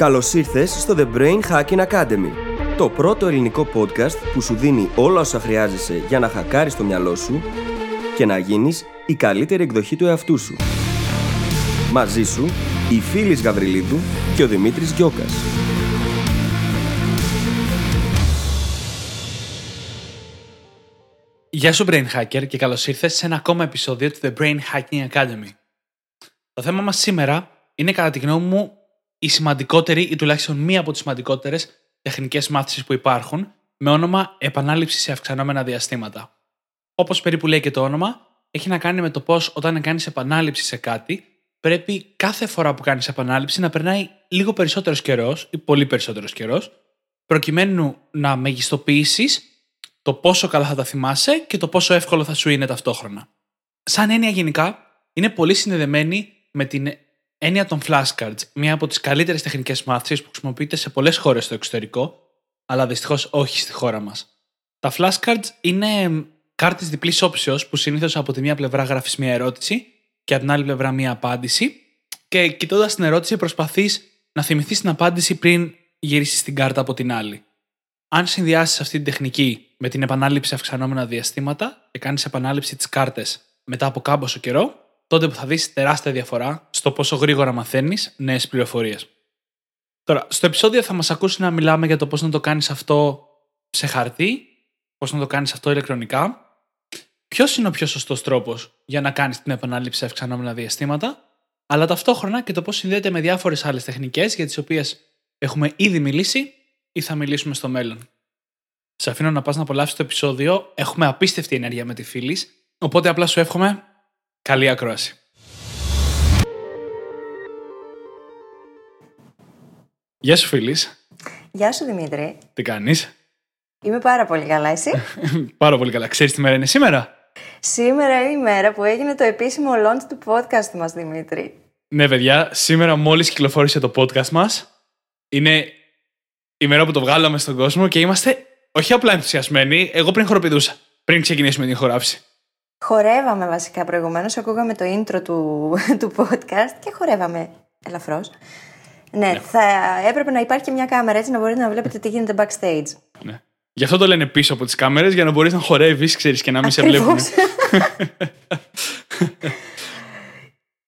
Καλώς ήρθες στο The Brain Hacking Academy, το πρώτο ελληνικό podcast που σου δίνει όλα όσα χρειάζεσαι για να χακάρεις το μυαλό σου και να γίνεις η καλύτερη εκδοχή του εαυτού σου. Μαζί σου, η Φίλης Γαβριλίδου και ο Δημήτρης Γιώκας. Γεια σου Brain Hacker και καλώς ήρθες σε ένα ακόμα επεισόδιο του The Brain Hacking Academy. Το θέμα μας σήμερα είναι κατά τη γνώμη μου η σημαντικότερη ή τουλάχιστον μία από τις σημαντικότερες τεχνικές μάθησης που υπάρχουν με όνομα επανάληψη σε αυξανόμενα διαστήματα. Όπως περίπου λέει και το όνομα, έχει να κάνει με το πώς όταν κάνεις επανάληψη σε κάτι, πρέπει κάθε φορά που κάνεις επανάληψη να περνάει λίγο περισσότερος καιρός ή πολύ περισσότερος καιρός, προκειμένου να μεγιστοποιήσεις το πόσο καλά θα τα θυμάσαι και το πόσο εύκολο θα σου είναι ταυτόχρονα. Σαν έννοια γενικά, είναι πολύ συνδεδεμένη με την έννοια των flashcards, μία από τις καλύτερες τεχνικές μάθησης που χρησιμοποιείται σε πολλές χώρες στο εξωτερικό, αλλά δυστυχώς όχι στη χώρα μας. Τα flashcards είναι κάρτες διπλής όψεως που συνήθως από τη μία πλευρά γράφεις μία ερώτηση και από την άλλη πλευρά μία απάντηση, και κοιτώντας την ερώτηση προσπαθείς να θυμηθείς την απάντηση πριν γυρίσεις την κάρτα από την άλλη. Αν συνδυάσεις αυτή την τεχνική με την επανάληψη αυξανόμενα διαστήματα και κάνεις επανάληψη τι κάρτες μετά από κάμποσο καιρό, τότε που θα δεις τεράστια διαφορά στο πόσο γρήγορα μαθαίνεις νέες πληροφορίες. Τώρα, στο επεισόδιο θα μας ακούσει να μιλάμε για το πώς να το κάνεις αυτό σε χαρτί, πώς να το κάνεις αυτό ηλεκτρονικά, ποιος είναι ο πιο σωστός τρόπος για να κάνεις την επανάληψη σε αυξανόμενα διαστήματα, αλλά ταυτόχρονα και το πώς συνδέεται με διάφορες άλλες τεχνικές για τις οποίες έχουμε ήδη μιλήσει ή θα μιλήσουμε στο μέλλον. Σε αφήνω να πας να απολαύσεις το επεισόδιο. Έχουμε απίστευτη ενέργεια με τη φίλης. Οπότε απλά σου εύχομαι καλή ακρόαση. Γεια σου φίλης. Γεια σου Δημήτρη. Τι κάνεις; Είμαι πάρα πολύ καλά, εσύ; πάρα πολύ καλά. Ξέρεις τι μέρα είναι σήμερα; Σήμερα είναι η μέρα που έγινε το επίσημο launch του podcast μας, Δημήτρη. Ναι, παιδιά, σήμερα μόλις κυκλοφόρησε το podcast μας. Είναι η μέρα που το βγάλαμε στον κόσμο και είμαστε όχι απλά ενθουσιασμένοι. Εγώ πριν χοροπηδούσα, πριν ξεκινήσουμε την χωράψη. Χορεύαμε βασικά προηγουμένως. Ακούγαμε το intro του, του podcast και χορεύαμε ελαφρώς. Ναι, ναι, θα έπρεπε να υπάρχει και μια κάμερα έτσι να μπορείτε να βλέπετε τι γίνεται backstage. Ναι. Γι' αυτό το λένε πίσω από τις κάμερες, για να μπορείς να χορεύεις, ξέρεις και να μην σε βλέπουν.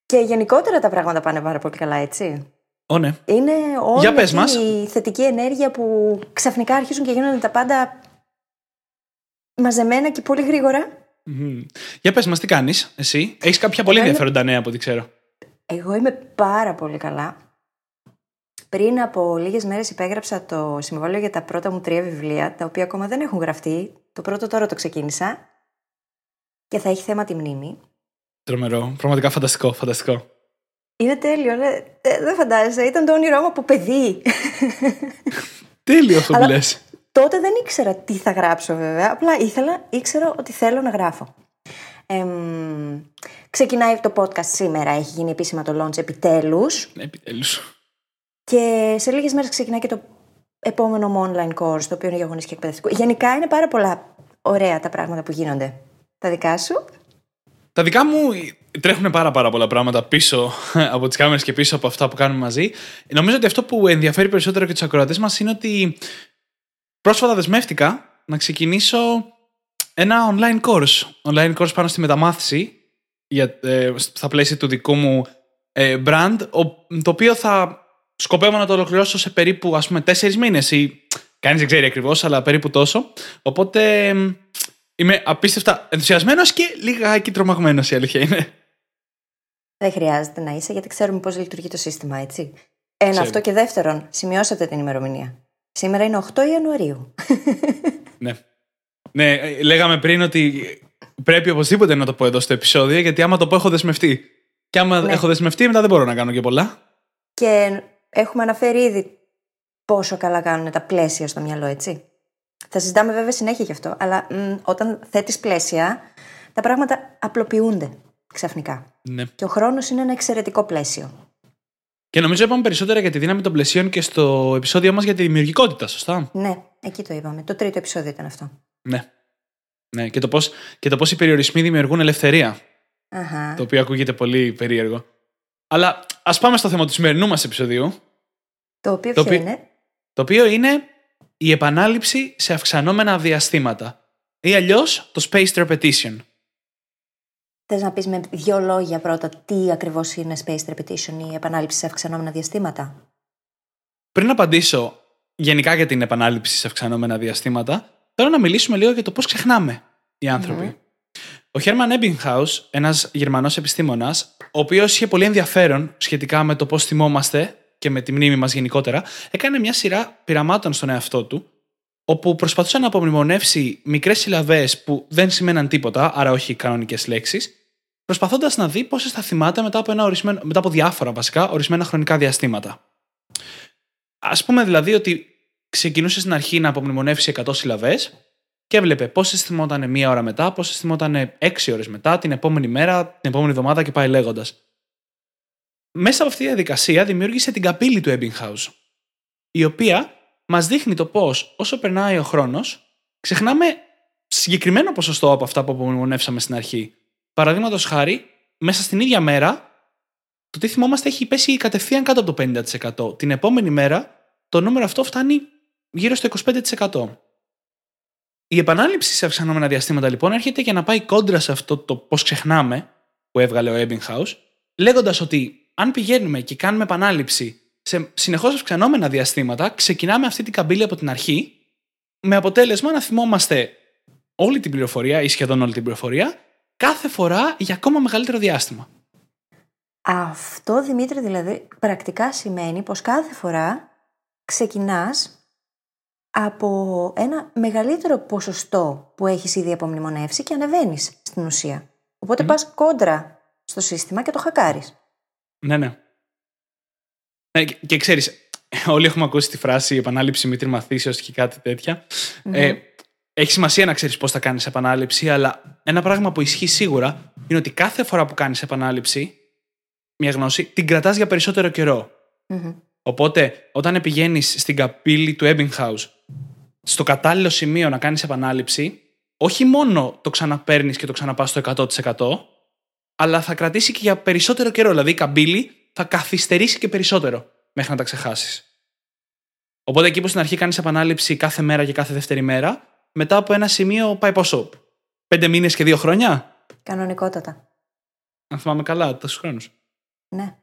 και γενικότερα τα πράγματα πάνε πάρα πολύ καλά, έτσι. Ω, ναι. Είναι όλη η θετική ενέργεια που ξαφνικά αρχίζουν και γίνονται τα πάντα μαζεμένα και πολύ γρήγορα. Για πες μας, τι κάνεις εσύ; Έχεις κάποια πολύ ενδιαφέροντα νέα από ό,τι ξέρω. Εγώ είμαι πάρα πολύ καλά. Πριν από λίγες μέρες υπέγραψα το συμβόλαιο για τα πρώτα μου τρία βιβλία, τα οποία ακόμα δεν έχουν γραφτεί. Το πρώτο τώρα το ξεκίνησα. Και θα έχει θέμα τη μνήμη. Τρομερό. Πραγματικά φανταστικό, φανταστικό. Είναι τέλειο. Ναι. Ε, δεν φαντάζεσαι. Ήταν το όνειρό μου από παιδί. Τέλειο αυτό που λες. Τότε δεν ήξερα τι θα γράψω βέβαια. Απλά ήθελα, ήξερα ότι θέλω να γράφω. Ε, ξεκινάει το podcast σήμερα. Έχει γίνει επίσημα το launch επιτέλους. Επιτέλους. Και σε λίγες μέρες ξεκινάει και το επόμενο μου online course, το οποίο είναι για και εκπαιδευτικό. Γενικά είναι πάρα πολλά ωραία τα πράγματα που γίνονται. Τα δικά σου; Τα δικά μου τρέχουν πάρα, πάρα πολλά πράγματα πίσω από τις κάμερες και πίσω από αυτά που κάνουμε μαζί. Νομίζω ότι αυτό που ενδιαφέρει περισσότερο και τους ακροατές μας είναι ότι πρόσφατα δεσμεύτηκα να ξεκινήσω ένα online course. Online course πάνω στη μεταμάθηση για, ε, στα πλαίσια του δικού μου ε, brand, το οποίο θα σκοπεύω να το ολοκληρώσω σε περίπου ας πούμε τέσσερις μήνες ή κανείς δεν ξέρει ακριβώς, αλλά περίπου τόσο. Οπότε είμαι απίστευτα ενθουσιασμένος και λιγάκι τρομαγμένος η αλήθεια είναι. Δεν χρειάζεται να είσαι γιατί ξέρουμε πώς λειτουργεί το σύστημα, έτσι. Ένα αυτό και δεύτερον, σημειώσατε την ημερομηνία. Σήμερα είναι 8 Ιανουαρίου. ναι. Ναι, λέγαμε πριν ότι πρέπει οπωσδήποτε να το πω εδώ στο επεισόδιο, γιατί άμα το πω έχω δεσμευτεί. Και άμα ναι. έχω δεσμευτεί, μετά δεν μπορώ να κάνω και πολλά. Και έχουμε αναφέρει ήδη πόσο καλά κάνουν τα πλαίσια στο μυαλό, έτσι. Θα συζητάμε βέβαια συνέχεια γι' αυτό, αλλά μ, όταν θέτεις πλαίσια, τα πράγματα απλοποιούνται ξαφνικά. Ναι. Και ο χρόνος είναι ένα εξαιρετικό πλαίσιο. Και νομίζω είπαμε περισσότερα για τη δύναμη των πλαισίων και στο επεισόδιο μας για τη δημιουργικότητα, σωστά; Ναι, εκεί το είπαμε. Το τρίτο επεισόδιο ήταν αυτό. Ναι. ναι. Και το πώς πώς οι περιορισμοί δημιουργούν ελευθερία. Αχα. Το οποίο ακούγεται πολύ περίεργο. Αλλά ας πάμε στο θέμα του σημερινού μας επεισοδίου. Το οποίο Το ποιο οποίο- είναι; Το οποίο είναι η επανάληψη σε αυξανόμενα διαστήματα. Ή αλλιώς το spaced repetition. Θες να πεις με δύο λόγια πρώτα τι ακριβώς είναι spaced repetition ή επανάληψη σε αυξανόμενα διαστήματα; Πριν απαντήσω γενικά για την επανάληψη σε αυξανόμενα διαστήματα, θέλω να μιλήσουμε λίγο για το πώς ξεχνάμε οι άνθρωποι. Ο Χέρμαν Έμπιγχάου, ένας Γερμανός επιστήμονας, ο οποίος είχε πολύ ενδιαφέρον σχετικά με το πώς θυμόμαστε και με τη μνήμη μας γενικότερα, έκανε μια σειρά πειραμάτων στον εαυτό του, όπου προσπαθούσε να απομνημονεύσει μικρές συλλαβές που δεν σημαίναν τίποτα, άρα όχι κανονικές λέξεις, προσπαθώντας να δει πόσες θα θυμάται μετά από, ένα ορισμένο, μετά από διάφορα βασικά ορισμένα χρονικά διαστήματα. Α πούμε δηλαδή ότι ξεκινούσε στην αρχή να απομνημονεύσει 100 συλλαβές και έβλεπε πόσες θυμόταν μία ώρα μετά, πόσες θυμόταν 6 ώρες μετά, την επόμενη μέρα, την επόμενη εβδομάδα και πάει λέγοντας. Μέσα από αυτή τη διαδικασία δημιούργησε την καπήλη του Ebbinghaus, η οποία μας δείχνει το πώς όσο περνάει ο χρόνος, ξεχνάμε συγκεκριμένο ποσοστό από αυτά που απομνημονεύσαμε στην αρχή. Παραδείγματος χάρη, μέσα στην ίδια μέρα, το τι θυμόμαστε έχει πέσει κατευθείαν κάτω από το 50%. Την επόμενη μέρα, το νούμερο αυτό φτάνει γύρω στο 25%. Η επανάληψη σε αυξανόμενα διαστήματα λοιπόν έρχεται για να πάει κόντρα σε αυτό το πώς ξεχνάμε που έβγαλε ο Ebbinghaus, λέγοντας ότι αν πηγαίνουμε και κάνουμε επανάληψη σε συνεχώς αυξανόμενα διαστήματα, ξεκινάμε αυτή την καμπύλη από την αρχή, με αποτέλεσμα να θυμόμαστε όλη την πληροφορία ή σχεδόν όλη την πληροφορία κάθε φορά για ακόμα μεγαλύτερο διάστημα. Αυτό, Δημήτρη, δηλαδή πρακτικά σημαίνει πως κάθε φορά ξεκινάς από ένα μεγαλύτερο ποσοστό που έχεις ήδη απομνημονεύσει και ανεβαίνεις στην ουσία. Οπότε πας κόντρα στο σύστημα και το χακάρεις. Ναι, ναι. Ναι, και, και ξέρεις, όλοι έχουμε ακούσει τη φράση επανάληψη μήτρη μαθήσεω και κάτι τέτοια. Ε, έχει σημασία να ξέρεις πώς θα κάνεις επανάληψη, αλλά ένα πράγμα που ισχύει σίγουρα είναι ότι κάθε φορά που κάνεις επανάληψη, μια γνώση, την κρατάς για περισσότερο καιρό. Μμμ. Οπότε, όταν πηγαίνεις στην καπήλη του Ebbinghaus, στο κατάλληλο σημείο να κάνεις επανάληψη, όχι μόνο το ξαναπέρνει και το ξαναπάς στο 100%, αλλά θα κρατήσει και για περισσότερο καιρό. Δηλαδή, η καμπύλη θα καθυστερήσει και περισσότερο μέχρι να τα ξεχάσεις. Οπότε, εκεί που στην αρχή κάνεις επανάληψη κάθε μέρα και κάθε δεύτερη μέρα, μετά από ένα σημείο πάει πόσο. Πέντε μήνες και δύο χρόνια; Κανονικότατα. Αν θυμάμαι καλά, τόσους χρόνους. Ναι.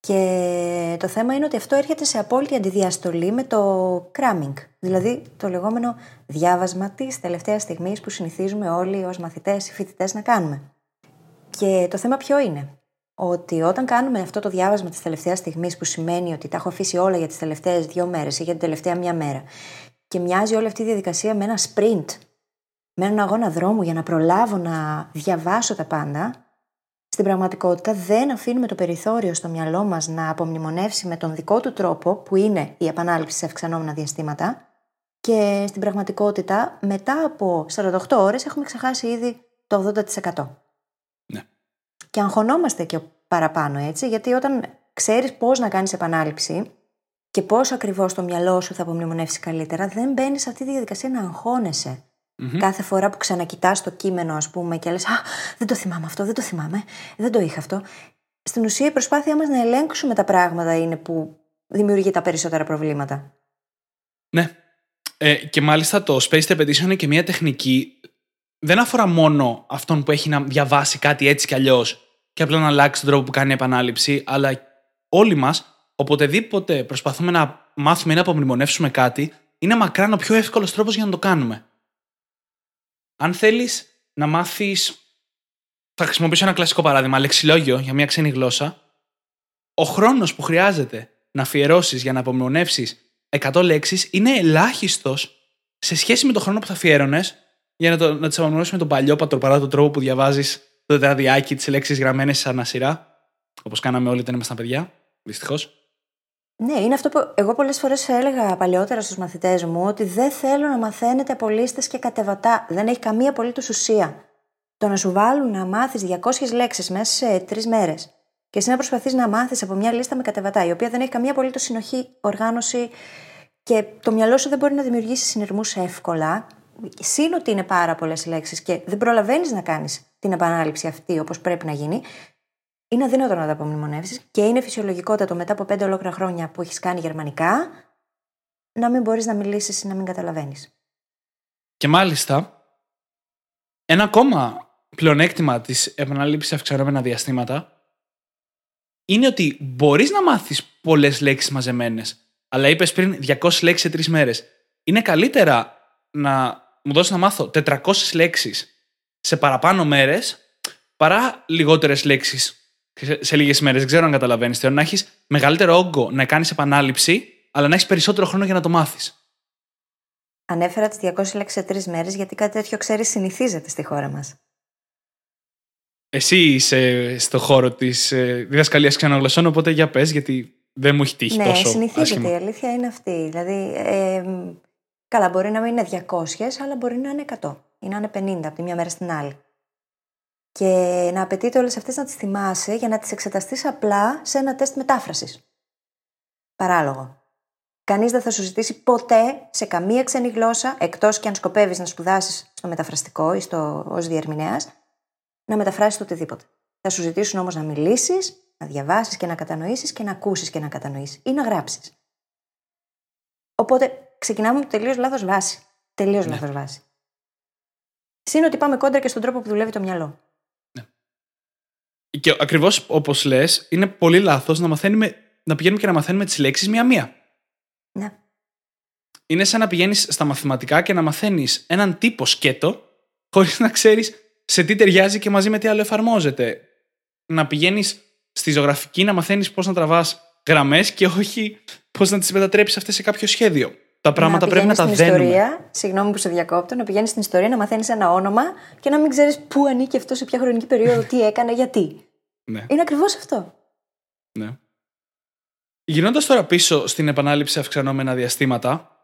Και το θέμα είναι ότι αυτό έρχεται σε απόλυτη αντιδιαστολή με το cramming, δηλαδή το λεγόμενο διάβασμα της τελευταίας στιγμής που συνηθίζουμε όλοι ως μαθητές ή φοιτητές να κάνουμε. Και το θέμα ποιο είναι, ότι όταν κάνουμε αυτό το διάβασμα της τελευταίας στιγμής που σημαίνει ότι τα έχω αφήσει όλα για τις τελευταίες δύο μέρες ή για την τελευταία μία μέρα και μοιάζει όλη αυτή η διαδικασία με ένα sprint, με έναν αγώνα δρόμου για να προλάβω να διαβάσω τα πάντα, στην πραγματικότητα δεν αφήνουμε το περιθώριο στο μυαλό μας να απομνημονεύσει με τον δικό του τρόπο, που είναι η επανάληψη σε αυξανόμενα διαστήματα, και στην πραγματικότητα μετά από 48 ώρες έχουμε ξεχάσει ήδη το 80%. Ναι. Και αγχωνόμαστε και παραπάνω έτσι, γιατί όταν ξέρεις πώς να κάνεις επανάληψη και πώς ακριβώς το μυαλό σου θα απομνημονεύσει καλύτερα, δεν μπαίνεις σε αυτή τη διαδικασία να αγχώνεσαι. Κάθε φορά που ξανακοιτάς το κείμενο, ας πούμε, και λες Α, δεν το θυμάμαι αυτό, δεν το θυμάμαι, δεν το είχα αυτό. Στην ουσία, η προσπάθειά μας να ελέγξουμε τα πράγματα είναι που δημιουργεί τα περισσότερα προβλήματα. Ναι. Ε, και μάλιστα το Space Repetition είναι και μια τεχνική. Δεν αφορά μόνο αυτόν που έχει να διαβάσει κάτι έτσι κι αλλιώς και απλά να αλλάξει τον τρόπο που κάνει επανάληψη, αλλά όλοι μας, οποτεδήποτε προσπαθούμε να μάθουμε ή να απομνημονεύσουμε κάτι, είναι μακράν ο πιο εύκολος τρόπος για να το κάνουμε. Αν θέλεις να μάθεις. Θα χρησιμοποιήσω ένα κλασικό παράδειγμα, λεξιλόγιο για μια ξένη γλώσσα. Ο χρόνος που χρειάζεται να αφιερώσεις για να απομνημονεύσεις 100 λέξεις είναι ελάχιστος σε σχέση με τον χρόνο που θα αφιέρωνες για να, το, να τις απομνημονεύσεις με τον παλιό πατροπαρά τον τρόπο που διαβάζεις το ραδιάκι, τις λέξεις γραμμένες σε ανασυρά. Όπως κάναμε όλοι όταν ήμασταν παιδιά. Δυστυχώς. Ναι, είναι αυτό που εγώ πολλές φορές έλεγα παλιότερα στους μαθητές μου, ότι δεν θέλω να μαθαίνετε από λίστες και κατεβατά. Δεν έχει καμία απολύτως ουσία. Το να σου βάλουν να μάθεις 200 λέξεις μέσα σε τρεις μέρες και εσύ να προσπαθείς να μάθεις από μια λίστα με κατεβατά, η οποία δεν έχει καμία απολύτως συνοχή, οργάνωση και το μυαλό σου δεν μπορεί να δημιουργήσει συνειρμούς εύκολα. Συν ότι είναι πάρα πολλές λέξεις και δεν προλαβαίνεις να κάνεις την επανάληψη αυτή όπως πρέπει να γίνει, είναι αδύνατο να τα απομνημονεύσεις και είναι φυσιολογικότατο μετά από πέντε ολόκληρα χρόνια που έχεις κάνει γερμανικά να μην μπορείς να μιλήσεις ή να μην καταλαβαίνεις. Και μάλιστα, ένα ακόμα πλεονέκτημα της επανάληψης αυξανόμενα διαστήματα είναι ότι μπορείς να μάθεις πολλές λέξεις μαζεμένες. Αλλά είπες πριν 200 λέξεις σε τρεις μέρες. Είναι καλύτερα να μου δώσεις να μάθω 400 λέξεις σε παραπάνω μέρες παρά λιγότερες λέξεις σε λίγες μέρες. Δεν ξέρω αν καταλαβαίνεις. Θέλω να έχεις μεγαλύτερο όγκο να κάνεις επανάληψη, αλλά να έχεις περισσότερο χρόνο για να το μάθεις. Ανέφερα τις 200 λέξεις σε τρεις μέρες, γιατί κάτι τέτοιο ξέρεις συνηθίζεται στη χώρα μας. Εσύ είσαι στο χώρο της ε, διδασκαλίας ξενογλωσσών, οπότε για πες, γιατί δεν μου έχει τύχει ναι, τόσο. Ναι, συνηθίζεται. άσχημα. Η αλήθεια είναι αυτή. Δηλαδή, ε, καλά, μπορεί να μην είναι 200, αλλά μπορεί να είναι 100 ή να είναι 50 από τη μια μέρα στην άλλη. Και να απαιτείται όλες αυτές να τις θυμάσαι για να τις εξεταστείς απλά σε ένα τεστ μετάφρασης. Παράλογο. Κανείς δεν θα σου ζητήσει ποτέ σε καμία ξένη γλώσσα, εκτός και αν σκοπεύεις να σπουδάσεις στο μεταφραστικό ή στο, ως διερμηνέας, να μεταφράσεις το οτιδήποτε. Θα σου ζητήσουν όμως να μιλήσεις, να διαβάσεις και να κατανοήσεις και να ακούσεις και να κατανοήσεις ή να γράψεις. Οπότε ξεκινάμε με τελείως λάθος βάση. Τελείως Ναι. λάθος βάση. Συν ότι πάμε κόντρα και στον τρόπο που δουλεύει το μυαλό. Και ακριβώς όπως λες, είναι πολύ λάθος να, μαθαίνουμε, να πηγαίνουμε και να μαθαίνουμε τις λέξεις μία-μία. Ναι. Είναι σαν να πηγαίνεις στα μαθηματικά και να μαθαίνεις έναν τύπο σκέτο, χωρίς να ξέρεις σε τι ταιριάζει και μαζί με τι άλλο εφαρμόζεται. Να πηγαίνεις στη ζωγραφική να μαθαίνεις πώς να τραβάς γραμμές και όχι πώς να τις μετατρέψεις αυτές σε κάποιο σχέδιο. Τα πράγματα πρέπει να τα πηγαίνεις στην δένουμε. Ιστορία, συγγνώμη που σε διακόπτω, να πηγαίνεις στην ιστορία να μαθαίνεις ένα όνομα και να μην ξέρεις πού ανήκει αυτό, σε ποια χρονική περίοδο, τι έκανε, γιατί. Ναι. Είναι ακριβώς αυτό. Ναι. Γυρνώντας τώρα πίσω στην επανάληψη αυξανόμενα διαστήματα,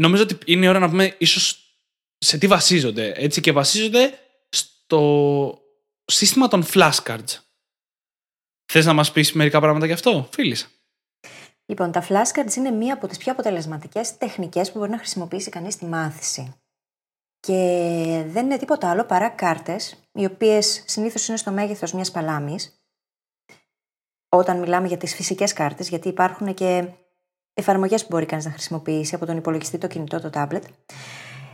νομίζω ότι είναι η ώρα να πούμε ίσως σε τι βασίζονται. Έτσι και βασίζονται στο σύστημα των flashcards. Θες να μας πεις μερικά πράγματα γι' αυτό, φίλης; Λοιπόν, τα flashcards είναι μία από τις πιο αποτελεσματικές τεχνικές που μπορεί να χρησιμοποιήσει κανείς στη μάθηση. Και δεν είναι τίποτα άλλο παρά κάρτες, οι οποίες συνήθως είναι στο μέγεθος μιας παλάμης. Όταν μιλάμε για τις φυσικές κάρτες, γιατί υπάρχουν και εφαρμογές που μπορεί κανείς να χρησιμοποιήσει από τον υπολογιστή, το κινητό, το tablet.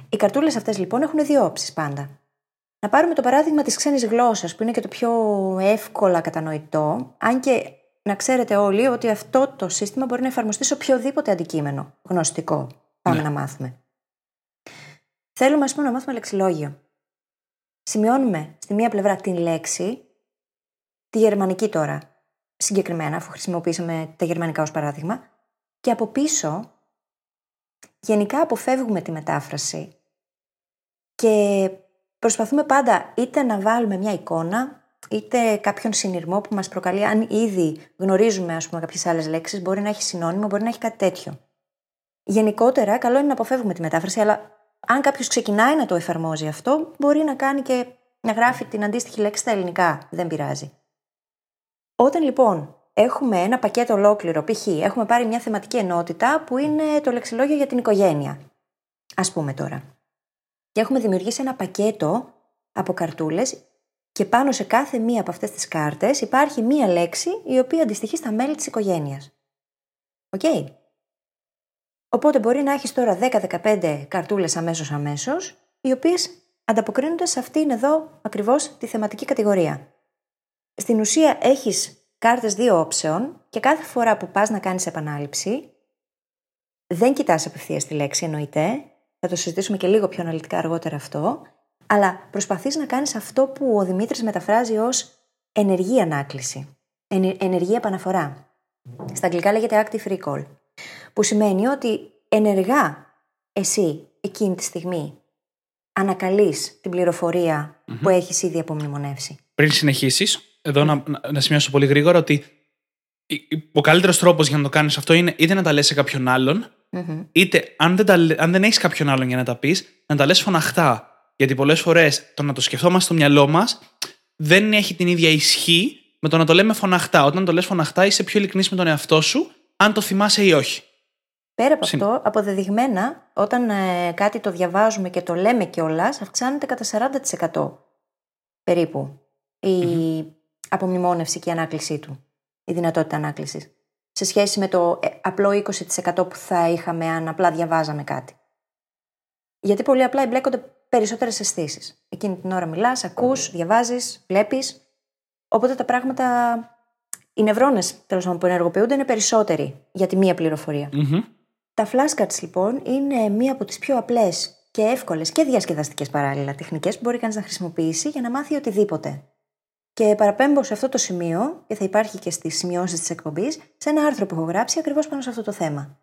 Οι καρτούλες αυτές λοιπόν έχουν δύο όψεις πάντα. Να πάρουμε το παράδειγμα της ξένης γλώσσας, που είναι και το πιο εύκολα κατανοητό, αν και να ξέρετε όλοι ότι αυτό το σύστημα μπορεί να εφαρμοστεί σε οποιοδήποτε αντικείμενο γνωστικό. Πάμε Ναι. να μάθουμε. Θέλουμε, ας πούμε, να μάθουμε λεξιλόγιο. Σημειώνουμε στη μία πλευρά την λέξη, τη γερμανική τώρα, συγκεκριμένα, αφού χρησιμοποιήσαμε τα γερμανικά ως παράδειγμα, και από πίσω γενικά αποφεύγουμε τη μετάφραση και προσπαθούμε πάντα είτε να βάλουμε μια εικόνα, είτε κάποιον συνειρμό που μας προκαλεί, αν ήδη γνωρίζουμε ας πούμε κάποιες άλλες λέξεις, μπορεί να έχει συνώνυμο, μπορεί να έχει κάτι τέτοιο. Γενικότερα, καλό είναι να αποφεύγουμε τη μετάφραση, αλλά αν κάποιος ξεκινάει να το εφαρμόζει αυτό, μπορεί να κάνει και να γράφει την αντίστοιχη λέξη στα ελληνικά. Δεν πειράζει. Όταν λοιπόν έχουμε ένα πακέτο ολόκληρο, π.χ. έχουμε πάρει μια θεματική ενότητα που είναι το λεξιλόγιο για την οικογένεια. Ας πούμε τώρα. Και έχουμε δημιουργήσει ένα πακέτο από καρτούλες και πάνω σε κάθε μία από αυτές τις κάρτες υπάρχει μία λέξη η οποία αντιστοιχεί στα μέλη της οικογένειας. Οκ. Οπότε μπορεί να έχεις τώρα 10-15 καρτούλες αμέσως αμέσως, οι οποίες ανταποκρίνονται σε αυτήν εδώ ακριβώς τη θεματική κατηγορία. Στην ουσία έχεις κάρτες δύο όψεων και κάθε φορά που πας να κάνεις επανάληψη δεν κοιτάς απευθείας τη λέξη εννοείται, θα το συζητήσουμε και λίγο πιο αναλυτικά αργότερα αυτό, αλλά προσπαθείς να κάνεις αυτό που ο Δημήτρης μεταφράζει ως ενεργή ανάκληση, ενε- ενεργή επαναφορά. Στα αγγλικά λέγεται active recall, που σημαίνει ότι ενεργά εσύ εκείνη τη στιγμή ανακαλείς την πληροφορια που έχεις ήδη απομνημονεύσει. Πριν συνεχίσεις, εδώ να, να, να σημειώσω πολύ γρήγορα ότι η- ο καλύτερος τρόπος για να το κάνεις αυτό είναι είτε να τα λες σε κάποιον άλλον, Μμμ. είτε αν δεν, τα λέ- αν δεν έχεις κάποιον άλλον για να τα πεις, να τα λες φωναχτά. Γιατί πολλές φορές το να το σκεφτόμαστε στο μυαλό μας δεν έχει την ίδια ισχύ με το να το λέμε φωναχτά. Όταν το λες φωναχτά, είσαι πιο ειλικρινής με τον εαυτό σου, αν το θυμάσαι ή όχι. Πέρα από Συν- αυτό, αποδεδειγμένα, όταν ε, κάτι το διαβάζουμε και το λέμε κιόλας, αυξάνεται κατά 40% περίπου η απομνημόνευση και η ανάκλησή του, η δυνατότητα ανάκλησης, σε σχέση με το ε, απλό 20% που θα είχαμε αν απλά διαβάζαμε κάτι. Γιατί πολύ απλά εμπλέκονται περισσότερες αισθήσεις. Εκείνη την ώρα μιλάς, ακούς, διαβάζεις, βλέπεις. Οπότε τα πράγματα. Οι νευρώνες τέλος πάντων που ενεργοποιούνται είναι περισσότεροι για τη μία Τα flashcards λοιπόν είναι μία από τις πιο απλές και εύκολες και διασκεδαστικές παράλληλα τεχνικές που μπορεί κανείς να χρησιμοποιήσει για να μάθει οτιδήποτε. Και παραπέμπω σε αυτό το σημείο, και θα υπάρχει και στις σημειώσεις της εκπομπής, σε ένα άρθρο που έχω γράψει ακριβώς πάνω σε αυτό το θέμα.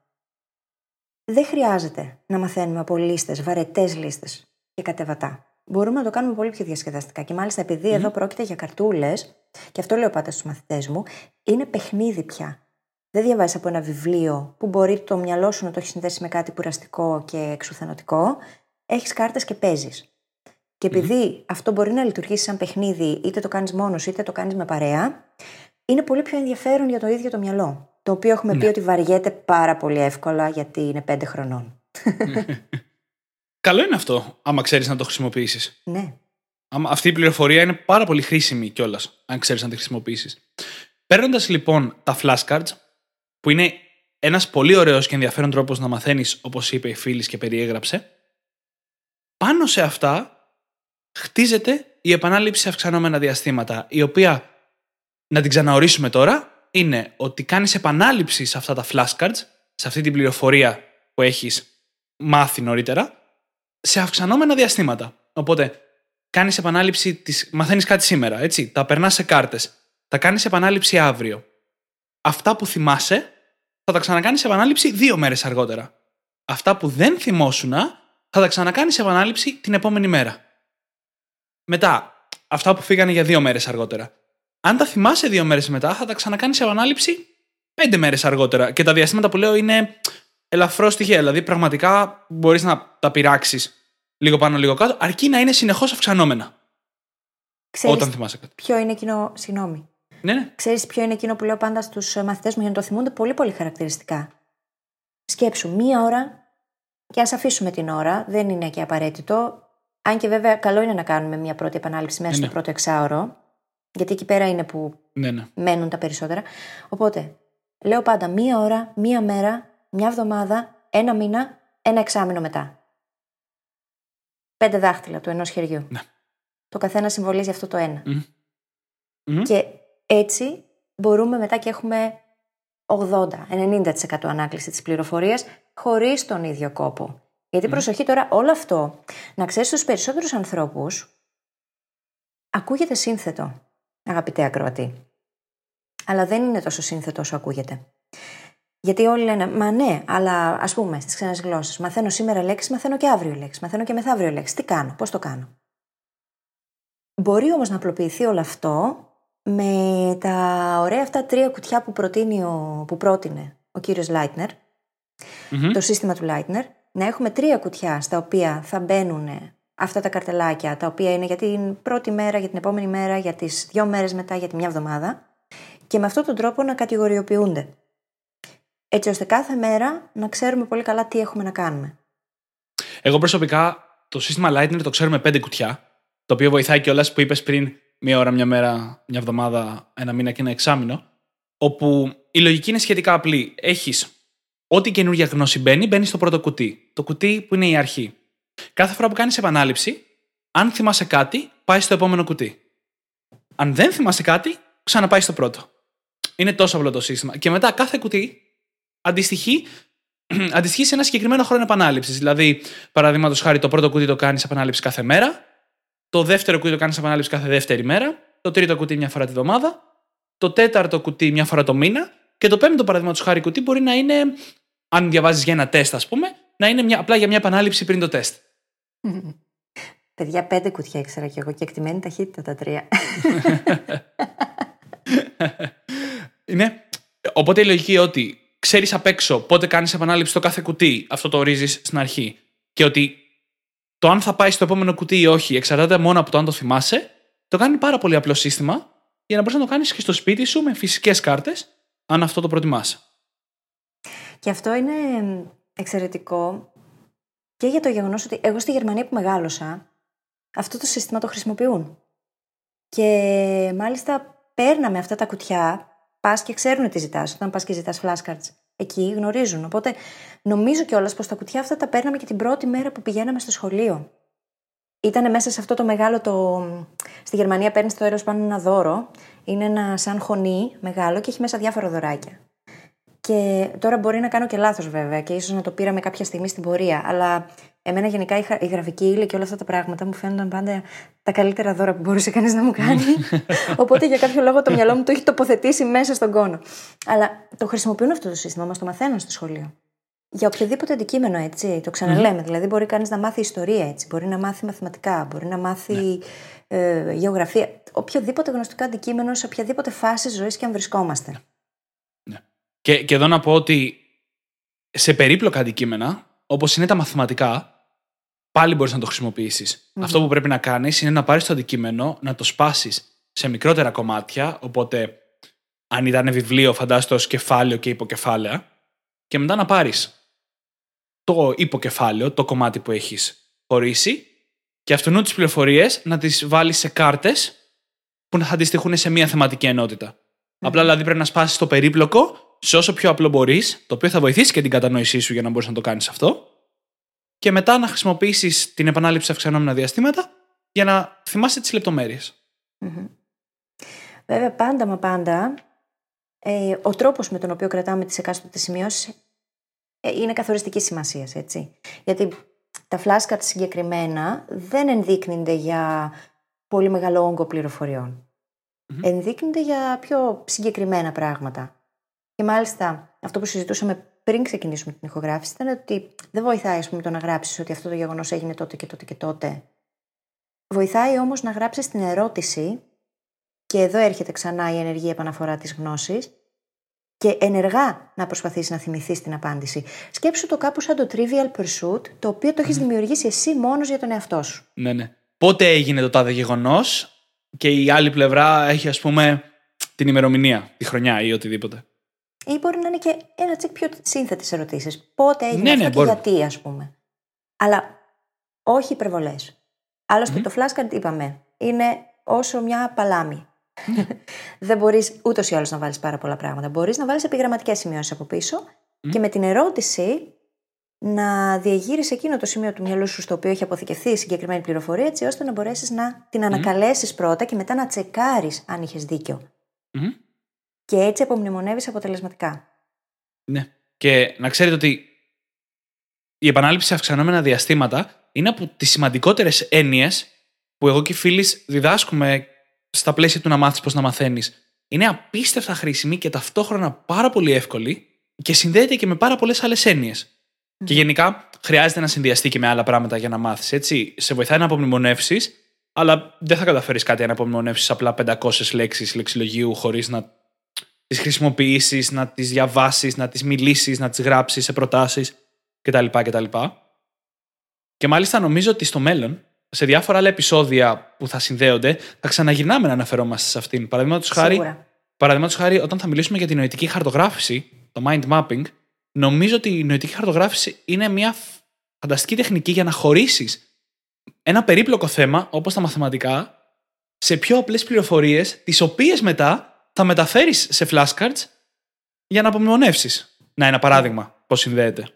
Δεν χρειάζεται να μαθαίνουμε από λίστες, βαρετές λίστες και κατεβατά. Μπορούμε να το κάνουμε πολύ πιο διασκεδαστικά. Και μάλιστα επειδή εδώ πρόκειται για καρτούλες, και αυτό λέω πάντα στους μαθητές μου, είναι παιχνίδι πια. Δεν διαβάζεις από ένα βιβλίο που μπορεί το μυαλό σου να το έχεις συνδέσει με κάτι κουραστικό και εξουθενωτικό. Έχεις κάρτες και παίζεις. Και επειδή αυτό μπορεί να λειτουργήσει σαν παιχνίδι, είτε το κάνεις μόνος είτε το κάνεις με παρέα, είναι πολύ πιο ενδιαφέρον για το ίδιο το μυαλό. Το οποίο έχουμε πει ναι. ότι βαριέται πάρα πολύ εύκολα γιατί είναι πέντε χρονών. Καλό είναι αυτό, άμα ξέρεις να το χρησιμοποιήσεις. Ναι. Αυτή η πληροφορία είναι πάρα πολύ χρήσιμη κιόλας, αν ξέρεις να τη χρησιμοποιήσεις. Παίρνοντας λοιπόν τα flashcards, που είναι ένας πολύ ωραίος και ενδιαφέρον τρόπος να μαθαίνεις, όπως είπε η φίλης και περιέγραψε, πάνω σε αυτά χτίζεται η επανάληψη σε αυξανόμενα διαστήματα, η οποία, να την ξαναορίσουμε τώρα, είναι ότι κάνεις επανάληψη σε αυτά τα flashcards, σε αυτή την πληροφορία που έχεις μάθει νωρίτερα, σε αυξανόμενα διαστήματα. Οπότε, κάνεις επανάληψη, της... μαθαίνεις κάτι σήμερα, έτσι. Τα περνάς σε κάρτες. Τα κάνεις επανάληψη αύριο. Αυτά που θυμάσαι, θα τα ξανακάνεις επανάληψη δύο μέρες αργότερα. Αυτά που δεν θυμόσουν, θα τα ξανακάνεις επανάληψη την επόμενη μέρα. Μετά, αυτά που φύγανε για δύο μέρες αργότερα. Αν τα θυμάσαι δύο μέρες μετά, θα τα ξανακάνεις επανάληψη πέντε μέρες αργότερα. Και τα διαστήματα που λέω είναι ελαφρώς στοιχεία. Δηλαδή, πραγματικά μπορείς να τα πειράξεις λίγο πάνω, λίγο κάτω, αρκεί να είναι συνεχώς αυξανόμενα. Ξέρεις όταν θυμάσαι κάτι. Ποιο είναι εκείνο. Συγγνώμη. Ναι, ναι. Ξέρεις ποιο είναι εκείνο που λέω πάντα στους μαθητές μου για να το θυμούνται πολύ, πολύ χαρακτηριστικά; Σκέψου μία ώρα και ας αφήσουμε την ώρα, δεν είναι και απαραίτητο. Αν και βέβαια καλό είναι να κάνουμε μια πρώτη επανάληψη μέσα ναι, στο ναι. πρώτο εξάωρο, γιατί εκεί πέρα είναι που ναι, ναι. μένουν τα περισσότερα. Οπότε, λέω πάντα μία ώρα, μία μέρα, μια εβδομάδα, ένα μήνα, ένα εξάμεινο μετά. Πέντε δάχτυλα του ενός χεριού. Ναι. Το καθένα συμβολίζει αυτό το ένα. Και έτσι μπορούμε μετά και έχουμε 80-90% ανάκληση της πληροφορίας χωρίς τον ίδιο κόπο. Γιατί προσοχή τώρα, όλο αυτό, να ξέρεις στου περισσότερους ανθρώπους, ακούγεται σύνθετο, αγαπητέ ακροατή. Αλλά δεν είναι τόσο σύνθετο όσο ακούγεται. Γιατί όλοι λένε, Μα ναι, αλλά ας πούμε στις ξένες γλώσσες. Μαθαίνω σήμερα λέξει, μαθαίνω και αύριο λέξει. Μαθαίνω και μεθαύριο λέξει. Τι κάνω, πώς το κάνω; Μπορεί όμως να απλοποιηθεί όλο αυτό με τα ωραία αυτά τρία κουτιά που, προτείνει ο, που πρότεινε ο κύριος Λάιτνερ, το σύστημα του Λάιτνερ, να έχουμε τρία κουτιά στα οποία θα μπαίνουν αυτά τα καρτελάκια, τα οποία είναι για την πρώτη μέρα, για την επόμενη μέρα, για τις δύο μέρες μετά, για τη μια εβδομάδα και με αυτόν τον τρόπο να κατηγοριοποιούνται. Έτσι ώστε κάθε μέρα να ξέρουμε πολύ καλά τι έχουμε να κάνουμε. Εγώ προσωπικά το σύστημα Lightning το ξέρουμε πέντε κουτιά, το οποίο βοηθάει και όλα που είπες πριν μία ώρα, μια μέρα, μια εβδομάδα, ένα μήνα και ένα εξάμεινο, όπου η λογική είναι σχετικά απλή. Έχεις Ό,τι καινούργια γνώση μπαίνει, μπαίνει στο πρώτο κουτί. Το κουτί που είναι η αρχή. Κάθε φορά που κάνεις επανάληψη, αν θυμάσαι κάτι, πάει στο επόμενο κουτί. Αν δεν θυμάσαι κάτι, ξαναπάει στο πρώτο. Είναι τόσο απλό το σύστημα. Και μετά κάθε κουτί αντιστοιχεί, αντιστοιχεί σε ένα συγκεκριμένο χρόνο επανάληψης. Δηλαδή, παραδείγματος χάρη, το πρώτο κουτί το κάνεις επανάληψη κάθε μέρα. Το δεύτερο κουτί το κάνεις επανάληψη κάθε δεύτερη μέρα. Το τρίτο κουτί μια φορά τη βδομάδα. Το τέταρτο κουτί μια φορά το μήνα. Και το πέμπτο παραδείγματος χάρη κουτί μπορεί να είναι αν διαβάζεις για ένα τεστ, ας πούμε, να είναι μια, απλά για μια επανάληψη πριν το τεστ. Παιδιά, πέντε κουτιά ήξερα κι εγώ και εκτιμένη ταχύτητα τα τρία. είναι. Οπότε η λογική ότι ξέρεις απ' έξω πότε κάνεις επανάληψη στο κάθε κουτί, αυτό το ορίζεις στην αρχή. Και ότι το αν θα πάει στο επόμενο κουτί ή όχι εξαρτάται μόνο από το αν το θυμάσαι, το κάνει πάρα πολύ απλό σύστημα για να μπορείς να το κάνεις και στο σπίτι σου με φυσικές κάρτες, αν αυτό το προτιμάς. Και αυτό είναι εξαιρετικό και για το γεγονός ότι εγώ στη Γερμανία που μεγάλωσα, αυτό το σύστημα το χρησιμοποιούν. Και μάλιστα παίρναμε αυτά τα κουτιά, πας και ξέρουν τι ζητάς. Όταν πας και ζητάς flashcards, εκεί γνωρίζουν. Οπότε νομίζω κιόλας πως τα κουτιά αυτά τα παίρναμε και την πρώτη μέρα που πηγαίναμε στο σχολείο. Ήταν μέσα σε αυτό το μεγάλο. Το... Στη Γερμανία παίρνεις το έρο πάνω ένα δώρο. Είναι ένα σαν χωνί μεγάλο και έχει μέσα διάφορα δωράκια. Και τώρα μπορεί να κάνω και λάθος βέβαια και ίσως να το πήραμε κάποια στιγμή στην πορεία. Αλλά εμένα γενικά η γραφική ύλη και όλα αυτά τα πράγματα μου φαίνονταν πάντα τα καλύτερα δώρα που μπορούσε κανείς να μου κάνει. Οπότε για κάποιο λόγο το μυαλό μου το έχει τοποθετήσει μέσα στον κόνο. Αλλά το χρησιμοποιούν αυτό το σύστημα, μας το μαθαίνουν στο σχολείο. Για οποιοδήποτε αντικείμενο, έτσι. Το ξαναλέμε. Mm-hmm. Δηλαδή, μπορεί κανείς να μάθει ιστορία, έτσι. Μπορεί να μάθει μαθηματικά, μπορεί να μάθει ναι. ε, γεωγραφία. Οποιοδήποτε γνωστικό αντικείμενο σε οποιαδήποτε φάση ζωής και αν βρισκόμαστε. Ναι. Και, και εδώ να πω ότι σε περίπλοκα αντικείμενα, όπως είναι τα μαθηματικά, πάλι μπορείς να το χρησιμοποιησει Αυτό που πρέπει να κάνεις είναι να πάρεις το αντικείμενο, να το σπάσεις σε μικρότερα κομμάτια. Οπότε, αν ήταν βιβλίο, φαντάζομαι το κεφάλαιο και υποκεφάλαια. Και μετά να πάρεις το υποκεφάλαιο, το κομμάτι που έχεις χωρίσει, και αυτού τις πληροφορίες να τις βάλεις σε κάρτες που να θα αντιστοιχούν σε μία θεματική ενότητα. Απλά δηλαδή πρέπει να σπάσεις το περίπλοκο σε όσο πιο απλό μπορείς, το οποίο θα βοηθήσει και την κατανόησή σου για να μπορείς να το κάνεις αυτό. Και μετά να χρησιμοποιήσεις την επανάληψη αυξανόμενα διαστήματα για να θυμάσαι τις λεπτομέρειες. Βέβαια, πάντα μα πάντα, ε, ο τρόπος με τον οποίο κρατάμε τις εκάστοτε σημειώσεις ε, είναι καθοριστική σημασίας, έτσι. Γιατί τα flashcards συγκεκριμένα δεν ενδείκνυνται για πολύ μεγάλο όγκο πληροφοριών. Ενδείκνυνται για πιο συγκεκριμένα πράγματα. Και μάλιστα αυτό που συζητούσαμε πριν ξεκινήσουμε την ηχογράφηση ήταν ότι δεν βοηθάει ας πούμε, το να γράψεις ότι αυτό το γεγονός έγινε τότε και τότε και τότε. Βοηθάει όμως να γράψεις την ερώτηση, και εδώ έρχεται ξανά η ενεργή επαναφορά της γνώσης, και ενεργά να προσπαθήσει να θυμηθείς την απάντηση. Σκέψου το κάπου σαν το trivial pursuit, το οποίο το έχεις δημιουργήσει εσύ μόνος για τον εαυτό σου. Ναι, ναι. Πότε έγινε το τάδε γεγονός και η άλλη πλευρά έχει, ας πούμε, την ημερομηνία, τη χρονιά ή οτιδήποτε. Ή μπορεί να είναι και ένα τσικ πιο σύνθετες ερωτήσεις. Πότε έγινε ναι, αυτό ναι, και μπορεί. γιατί, ας πούμε. Αλλά όχι υπερβολές. Άλλωστε, mm. το flashcard είπαμε, είναι όσο μια παλάμη. Δεν μπορείς ούτως ή άλλως να βάλεις πάρα πολλά πράγματα. Μπορείς να βάλεις επιγραμματικές σημειώσεις από πίσω και με την ερώτηση να διαγείρεις εκείνο το σημείο του μυαλού σου στο οποίο έχει αποθηκευθεί η συγκεκριμένη πληροφορία, έτσι ώστε να μπορέσεις να την ανακαλέσεις πρώτα και μετά να τσεκάρεις αν είχες δίκιο. Και έτσι απομνημονεύεις αποτελεσματικά. Ναι. Και να ξέρετε ότι η επανάληψη σε αυξανόμενα διαστήματα είναι από τις σημαντικότερες έννοιες που εγώ και οι φίλοι διδάσκουμε στα πλαίσια του να μάθεις πώς να μαθαίνεις. Είναι απίστευτα χρήσιμη και ταυτόχρονα πάρα πολύ εύκολη και συνδέεται και με πάρα πολλές άλλες έννοιες. Και γενικά χρειάζεται να συνδυαστεί και με άλλα πράγματα για να μάθεις. Έτσι, σε βοηθάει να απομνημονεύσεις, αλλά δεν θα καταφέρεις κάτι να απομνημονεύσει απλά 500 λέξεις λεξιλογίου χωρίς να τις χρησιμοποιήσεις, να τις διαβάσεις, να τις μιλήσεις, να τις γράψεις σε προτάσεις κτλ. κτλ. Και μάλιστα νομίζω ότι στο μέλλον, σε διάφορα άλλα επεισόδια που θα συνδέονται, θα ξαναγυρνάμε να αναφερόμαστε σε αυτήν. Παραδείγματος χάρη, χάρη, όταν θα μιλήσουμε για την νοητική χαρτογράφηση, το mind mapping, νομίζω ότι η νοητική χαρτογράφηση είναι μια φανταστική τεχνική για να χωρίσεις ένα περίπλοκο θέμα, όπως τα μαθηματικά, σε πιο απλές πληροφορίες, τις οποίες μετά θα μεταφέρεις σε flashcards για να απομνημονεύσεις. Να, ένα παράδειγμα πώς συνδέεται.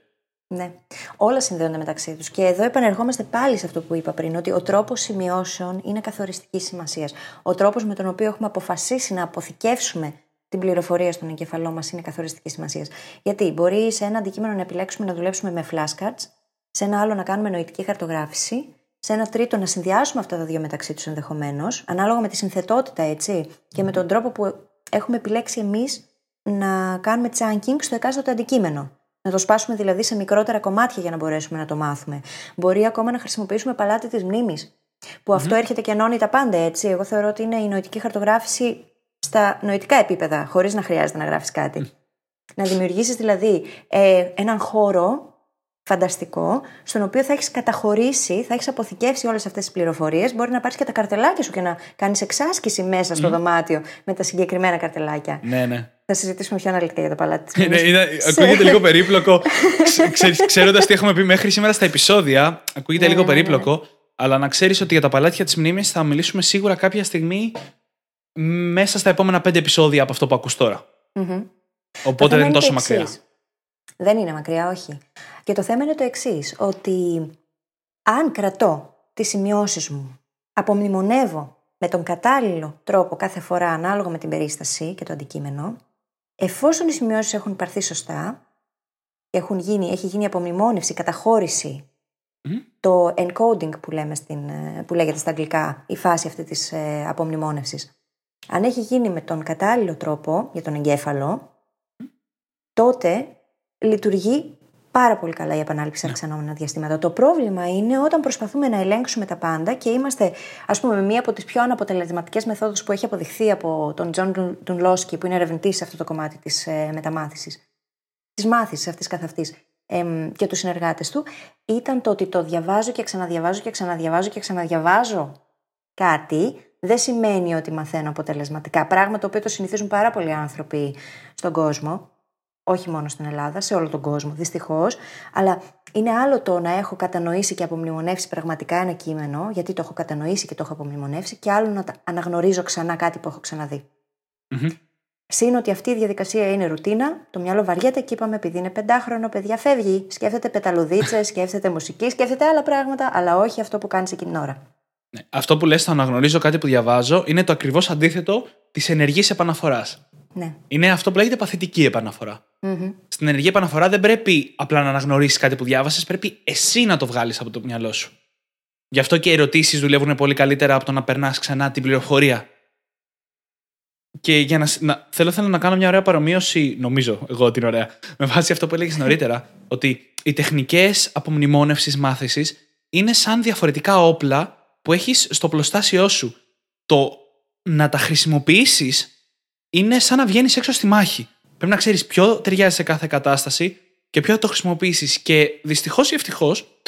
Ναι. Όλα συνδέονται μεταξύ τους. Και εδώ επανερχόμαστε πάλι σε αυτό που είπα πριν, ότι ο τρόπος σημειώσεων είναι καθοριστικής σημασίας. Ο τρόπος με τον οποίο έχουμε αποφασίσει να αποθηκεύσουμε την πληροφορία στον εγκεφαλό μας είναι καθοριστικής σημασίας. Γιατί μπορεί σε ένα αντικείμενο να επιλέξουμε να δουλέψουμε με flashcards, σε ένα άλλο να κάνουμε νοητική χαρτογράφηση, σε ένα τρίτο να συνδυάσουμε αυτά τα δύο μεταξύ τους ενδεχομένως, ανάλογα με τη συνθετότητα, έτσι, και με τον τρόπο που έχουμε επιλέξει εμείς να κάνουμε chunking στο εκάστοτε αντικείμενο. Να το σπάσουμε δηλαδή σε μικρότερα κομμάτια για να μπορέσουμε να το μάθουμε. Μπορεί ακόμα να χρησιμοποιήσουμε παλάτι της μνήμης. Που αυτό έρχεται και ενώνει τα πάντα, έτσι. Εγώ θεωρώ ότι είναι η νοητική χαρτογράφηση στα νοητικά επίπεδα, χωρίς να χρειάζεται να γράφεις κάτι. Να δημιουργήσεις δηλαδή ε, έναν χώρο φανταστικό, στον οποίο θα έχεις καταχωρήσει, θα έχεις αποθηκεύσει όλες αυτές τις πληροφορίες. Μπορεί να πάρεις και τα καρτελάκια σου και να κάνεις εξάσκηση μέσα στο δωμάτιο με τα συγκεκριμένα καρτελάκια. Ναι, ναι. Θα συζητήσουμε πιο αναλυτικά για τα παλάτι της ναι, είναι, ακούγεται λίγο περίπλοκο. Ξέροντας τι έχουμε πει μέχρι σήμερα στα επεισόδια, ακούγεται ναι, λίγο ναι, ναι, περίπλοκο. Αλλά να ξέρεις ότι για τα παλάτια της μνήμη θα μιλήσουμε σίγουρα κάποια στιγμή μέσα στα επόμενα πέντε επεισόδια από αυτό που ακούς τώρα. Μμμ. Το Οπότε θέμα δεν είναι τόσο το μακριά. Εξής. Δεν είναι μακριά, όχι. Και το θέμα είναι το εξής, ότι αν κρατώ τις σημειώσεις μου, απομνημονεύω με τον κατάλληλο τρόπο κάθε φορά ανάλογα με την περίσταση και το αντικείμενο, εφόσον οι σημειώσεις έχουν πάρθει σωστά, έχουν γίνει, έχει γίνει απομνημόνευση, καταχώρηση, Μμ. το encoding που, λέμε στην, ε, που λέγεται στα αγγλικά, η φάση αυτή της ε, απομνημόνευσης, αν έχει γίνει με τον κατάλληλο τρόπο για τον εγκέφαλο, τότε λειτουργεί πάρα πολύ καλά η επανάληψη σε αυξανόμενα διαστήματα. Το πρόβλημα είναι όταν προσπαθούμε να ελέγξουμε τα πάντα και είμαστε, ας πούμε, με μία από τις πιο αναποτελεσματικές μεθόδους που έχει αποδειχθεί από τον Τζον Ντουνλόσκι, που είναι ερευνητής σε αυτό το κομμάτι της ε, μεταμάθησης, της μάθησης αυτής καθ' αυτής, εμ, και τους συνεργάτες του, ήταν το ότι το διαβάζω και ξαναδιαβάζω και ξαναδιαβάζω και ξαναδιαβάζω κάτι, δεν σημαίνει ότι μαθαίνω αποτελεσματικά. Πράγμα το οποίο το συνηθίζουν πάρα πολλοί άνθρωποι στον κόσμο όχι μόνο στην Ελλάδα, σε όλο τον κόσμο, δυστυχώς. Αλλά είναι άλλο το να έχω κατανοήσει και απομνημονεύσει πραγματικά ένα κείμενο, γιατί το έχω κατανοήσει και το έχω απομνημονεύσει, και άλλο να τα- αναγνωρίζω ξανά κάτι που έχω ξαναδεί. Μμμ. Συν ότι αυτή η διαδικασία είναι ρουτίνα, το μυαλό βαριέται και είπαμε επειδή είναι πεντάχρονο, παιδιά φεύγει. Σκέφτεται πεταλουδίτσε, σκέφτεται μουσική, σκέφτεται άλλα πράγματα, αλλά όχι αυτό που κάνεις εκείνη την ώρα. Ναι. Αυτό που λες το αναγνωρίζω κάτι που διαβάζω είναι το ακριβώς αντίθετο της ενεργής επαναφοράς. Ναι. Είναι αυτό που λέγεται παθητική επαναφορά. Μμμ. Στην ενεργή επαναφορά δεν πρέπει απλά να αναγνωρίσεις κάτι που διάβασες, πρέπει εσύ να το βγάλεις από το μυαλό σου. Γι' αυτό και οι ερωτήσεις δουλεύουν πολύ καλύτερα από το να περνάς ξανά την πληροφορία. Και για να, σ- να, θέλω, θέλω να κάνω μια ωραία παρομοίωση, νομίζω εγώ την ωραία, με βάση αυτό που έλεγες νωρίτερα, ότι οι τεχνικές απομνημόνευσης μάθησης είναι σαν διαφορετικά όπλα που έχεις στο πλωστάσιό σου. Το να τα χρησιμοποιήσεις είναι σαν να βγαίνεις έξω στη μάχη. Πρέπει να ξέρεις ποιο ταιριάζει σε κάθε κατάσταση και ποιο θα το χρησιμοποιήσεις. Και δυστυχώς ή ευτυχώς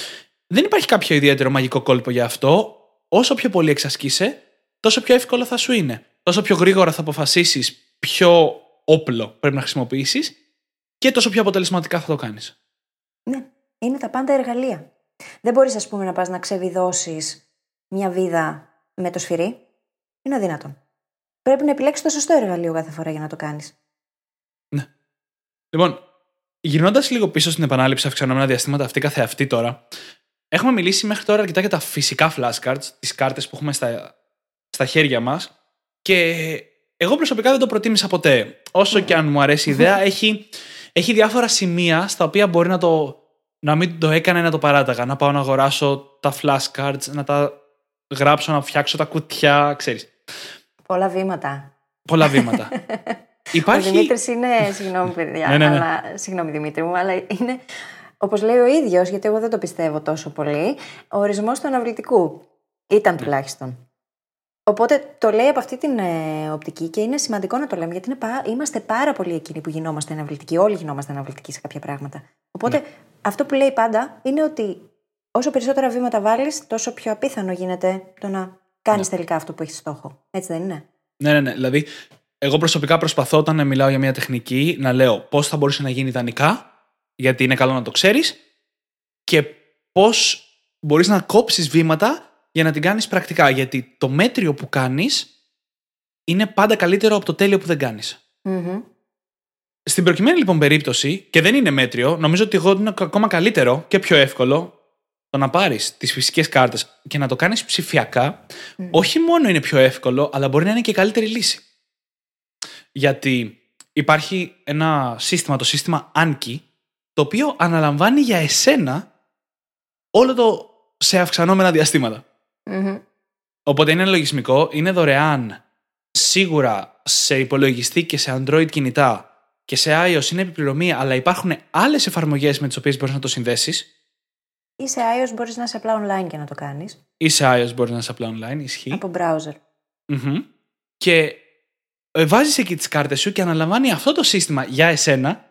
δεν υπάρχει κάποιο ιδιαίτερο μαγικό κόλπο για αυτό. Όσο πιο πολύ εξασκείσαι, τόσο πιο εύκολο θα σου είναι. Τόσο πιο γρήγορα θα αποφασίσεις ποιο όπλο πρέπει να χρησιμοποιήσεις και τόσο πιο αποτελεσματικά θα το κάνεις. Ναι, είναι τα πάντα εργαλεία. Δεν μπορείς, ας πούμε, να πας να ξεβιδώσεις μια βίδα με το σφυρί. Είναι αδύνατον. Πρέπει να επιλέξεις το σωστό εργαλείο κάθε φορά για να το κάνεις. Λοιπόν, γυρνώντας λίγο πίσω στην επανάληψη αυξανόμενα διαστήματα αυτή καθεαυτή τώρα, έχουμε μιλήσει μέχρι τώρα αρκετά για τα φυσικά flashcards, τις κάρτες που έχουμε στα, στα χέρια μας. Και εγώ προσωπικά δεν το προτίμησα ποτέ. Όσο και αν μου αρέσει η ιδέα, έχει, έχει διάφορα σημεία στα οποία μπορεί να το. Να μην το έκανα να το παράταγα. Να πάω να αγοράσω τα flashcards, να τα γράψω, να φτιάξω τα κουτιά, ξέρεις. Πολλά βήματα. Πολλά βήματα. Υπάρχει. Ο Δημήτρης είναι. Συγγνώμη, παιδιά. Ναι, ναι, ναι. Αλλά, συγγνώμη, Δημήτρη μου, αλλά είναι. Όπως λέει ο ίδιος, γιατί εγώ δεν το πιστεύω τόσο πολύ, ο ορισμός του αναβλητικού. Ήταν Ναι. τουλάχιστον. Οπότε το λέει από αυτή την ε, οπτική και είναι σημαντικό να το λέμε γιατί είναι πα- είμαστε πάρα πολλοί εκείνοι που γινόμαστε αναβλητικοί. Όλοι γινόμαστε αναβλητικοί σε κάποια πράγματα. Οπότε Ναι. αυτό που λέει πάντα είναι ότι όσο περισσότερα βήματα βάλεις, τόσο πιο απίθανο γίνεται το να κάνεις τελικά αυτό που έχεις στόχο. Έτσι δεν είναι; Ναι, ναι, ναι. Δηλαδή, εγώ προσωπικά προσπαθώ όταν μιλάω για μια τεχνική να λέω πώς θα μπορούσε να γίνει ιδανικά, γιατί είναι καλό να το ξέρεις, και πώς μπορείς να κόψεις βήματα για να την κάνεις πρακτικά. Γιατί το μέτριο που κάνεις είναι πάντα καλύτερο από το τέλειο που δεν κάνεις. Μμμ. Στην προκειμένη λοιπόν περίπτωση, και δεν είναι μέτριο, νομίζω ότι εγώ είναι ακόμα καλύτερο και πιο εύκολο το να πάρεις τις φυσικές κάρτες και να το κάνεις ψηφιακά, όχι μόνο είναι πιο εύκολο, αλλά μπορεί να είναι και η καλύτερη λύση. Γιατί υπάρχει ένα σύστημα, το σύστημα Anki, το οποίο αναλαμβάνει για εσένα όλο το σε αυξανόμενα διαστήματα. Μμμ. Οπότε είναι λογισμικό, είναι δωρεάν σίγουρα σε υπολογιστή και σε Android κινητά και σε iOS είναι επιπληρωμή, αλλά υπάρχουν άλλες εφαρμογές με τις οποίες μπορείς να το συνδέσεις Ή σε iOS μπορείς να είσαι απλά online και να το κάνεις. ή σε iOS μπορείς να είσαι απλά online, ισχύει. Από browser. Μμμ. Και ε, βάζεις εκεί τις κάρτες σου και αναλαμβάνει αυτό το σύστημα για εσένα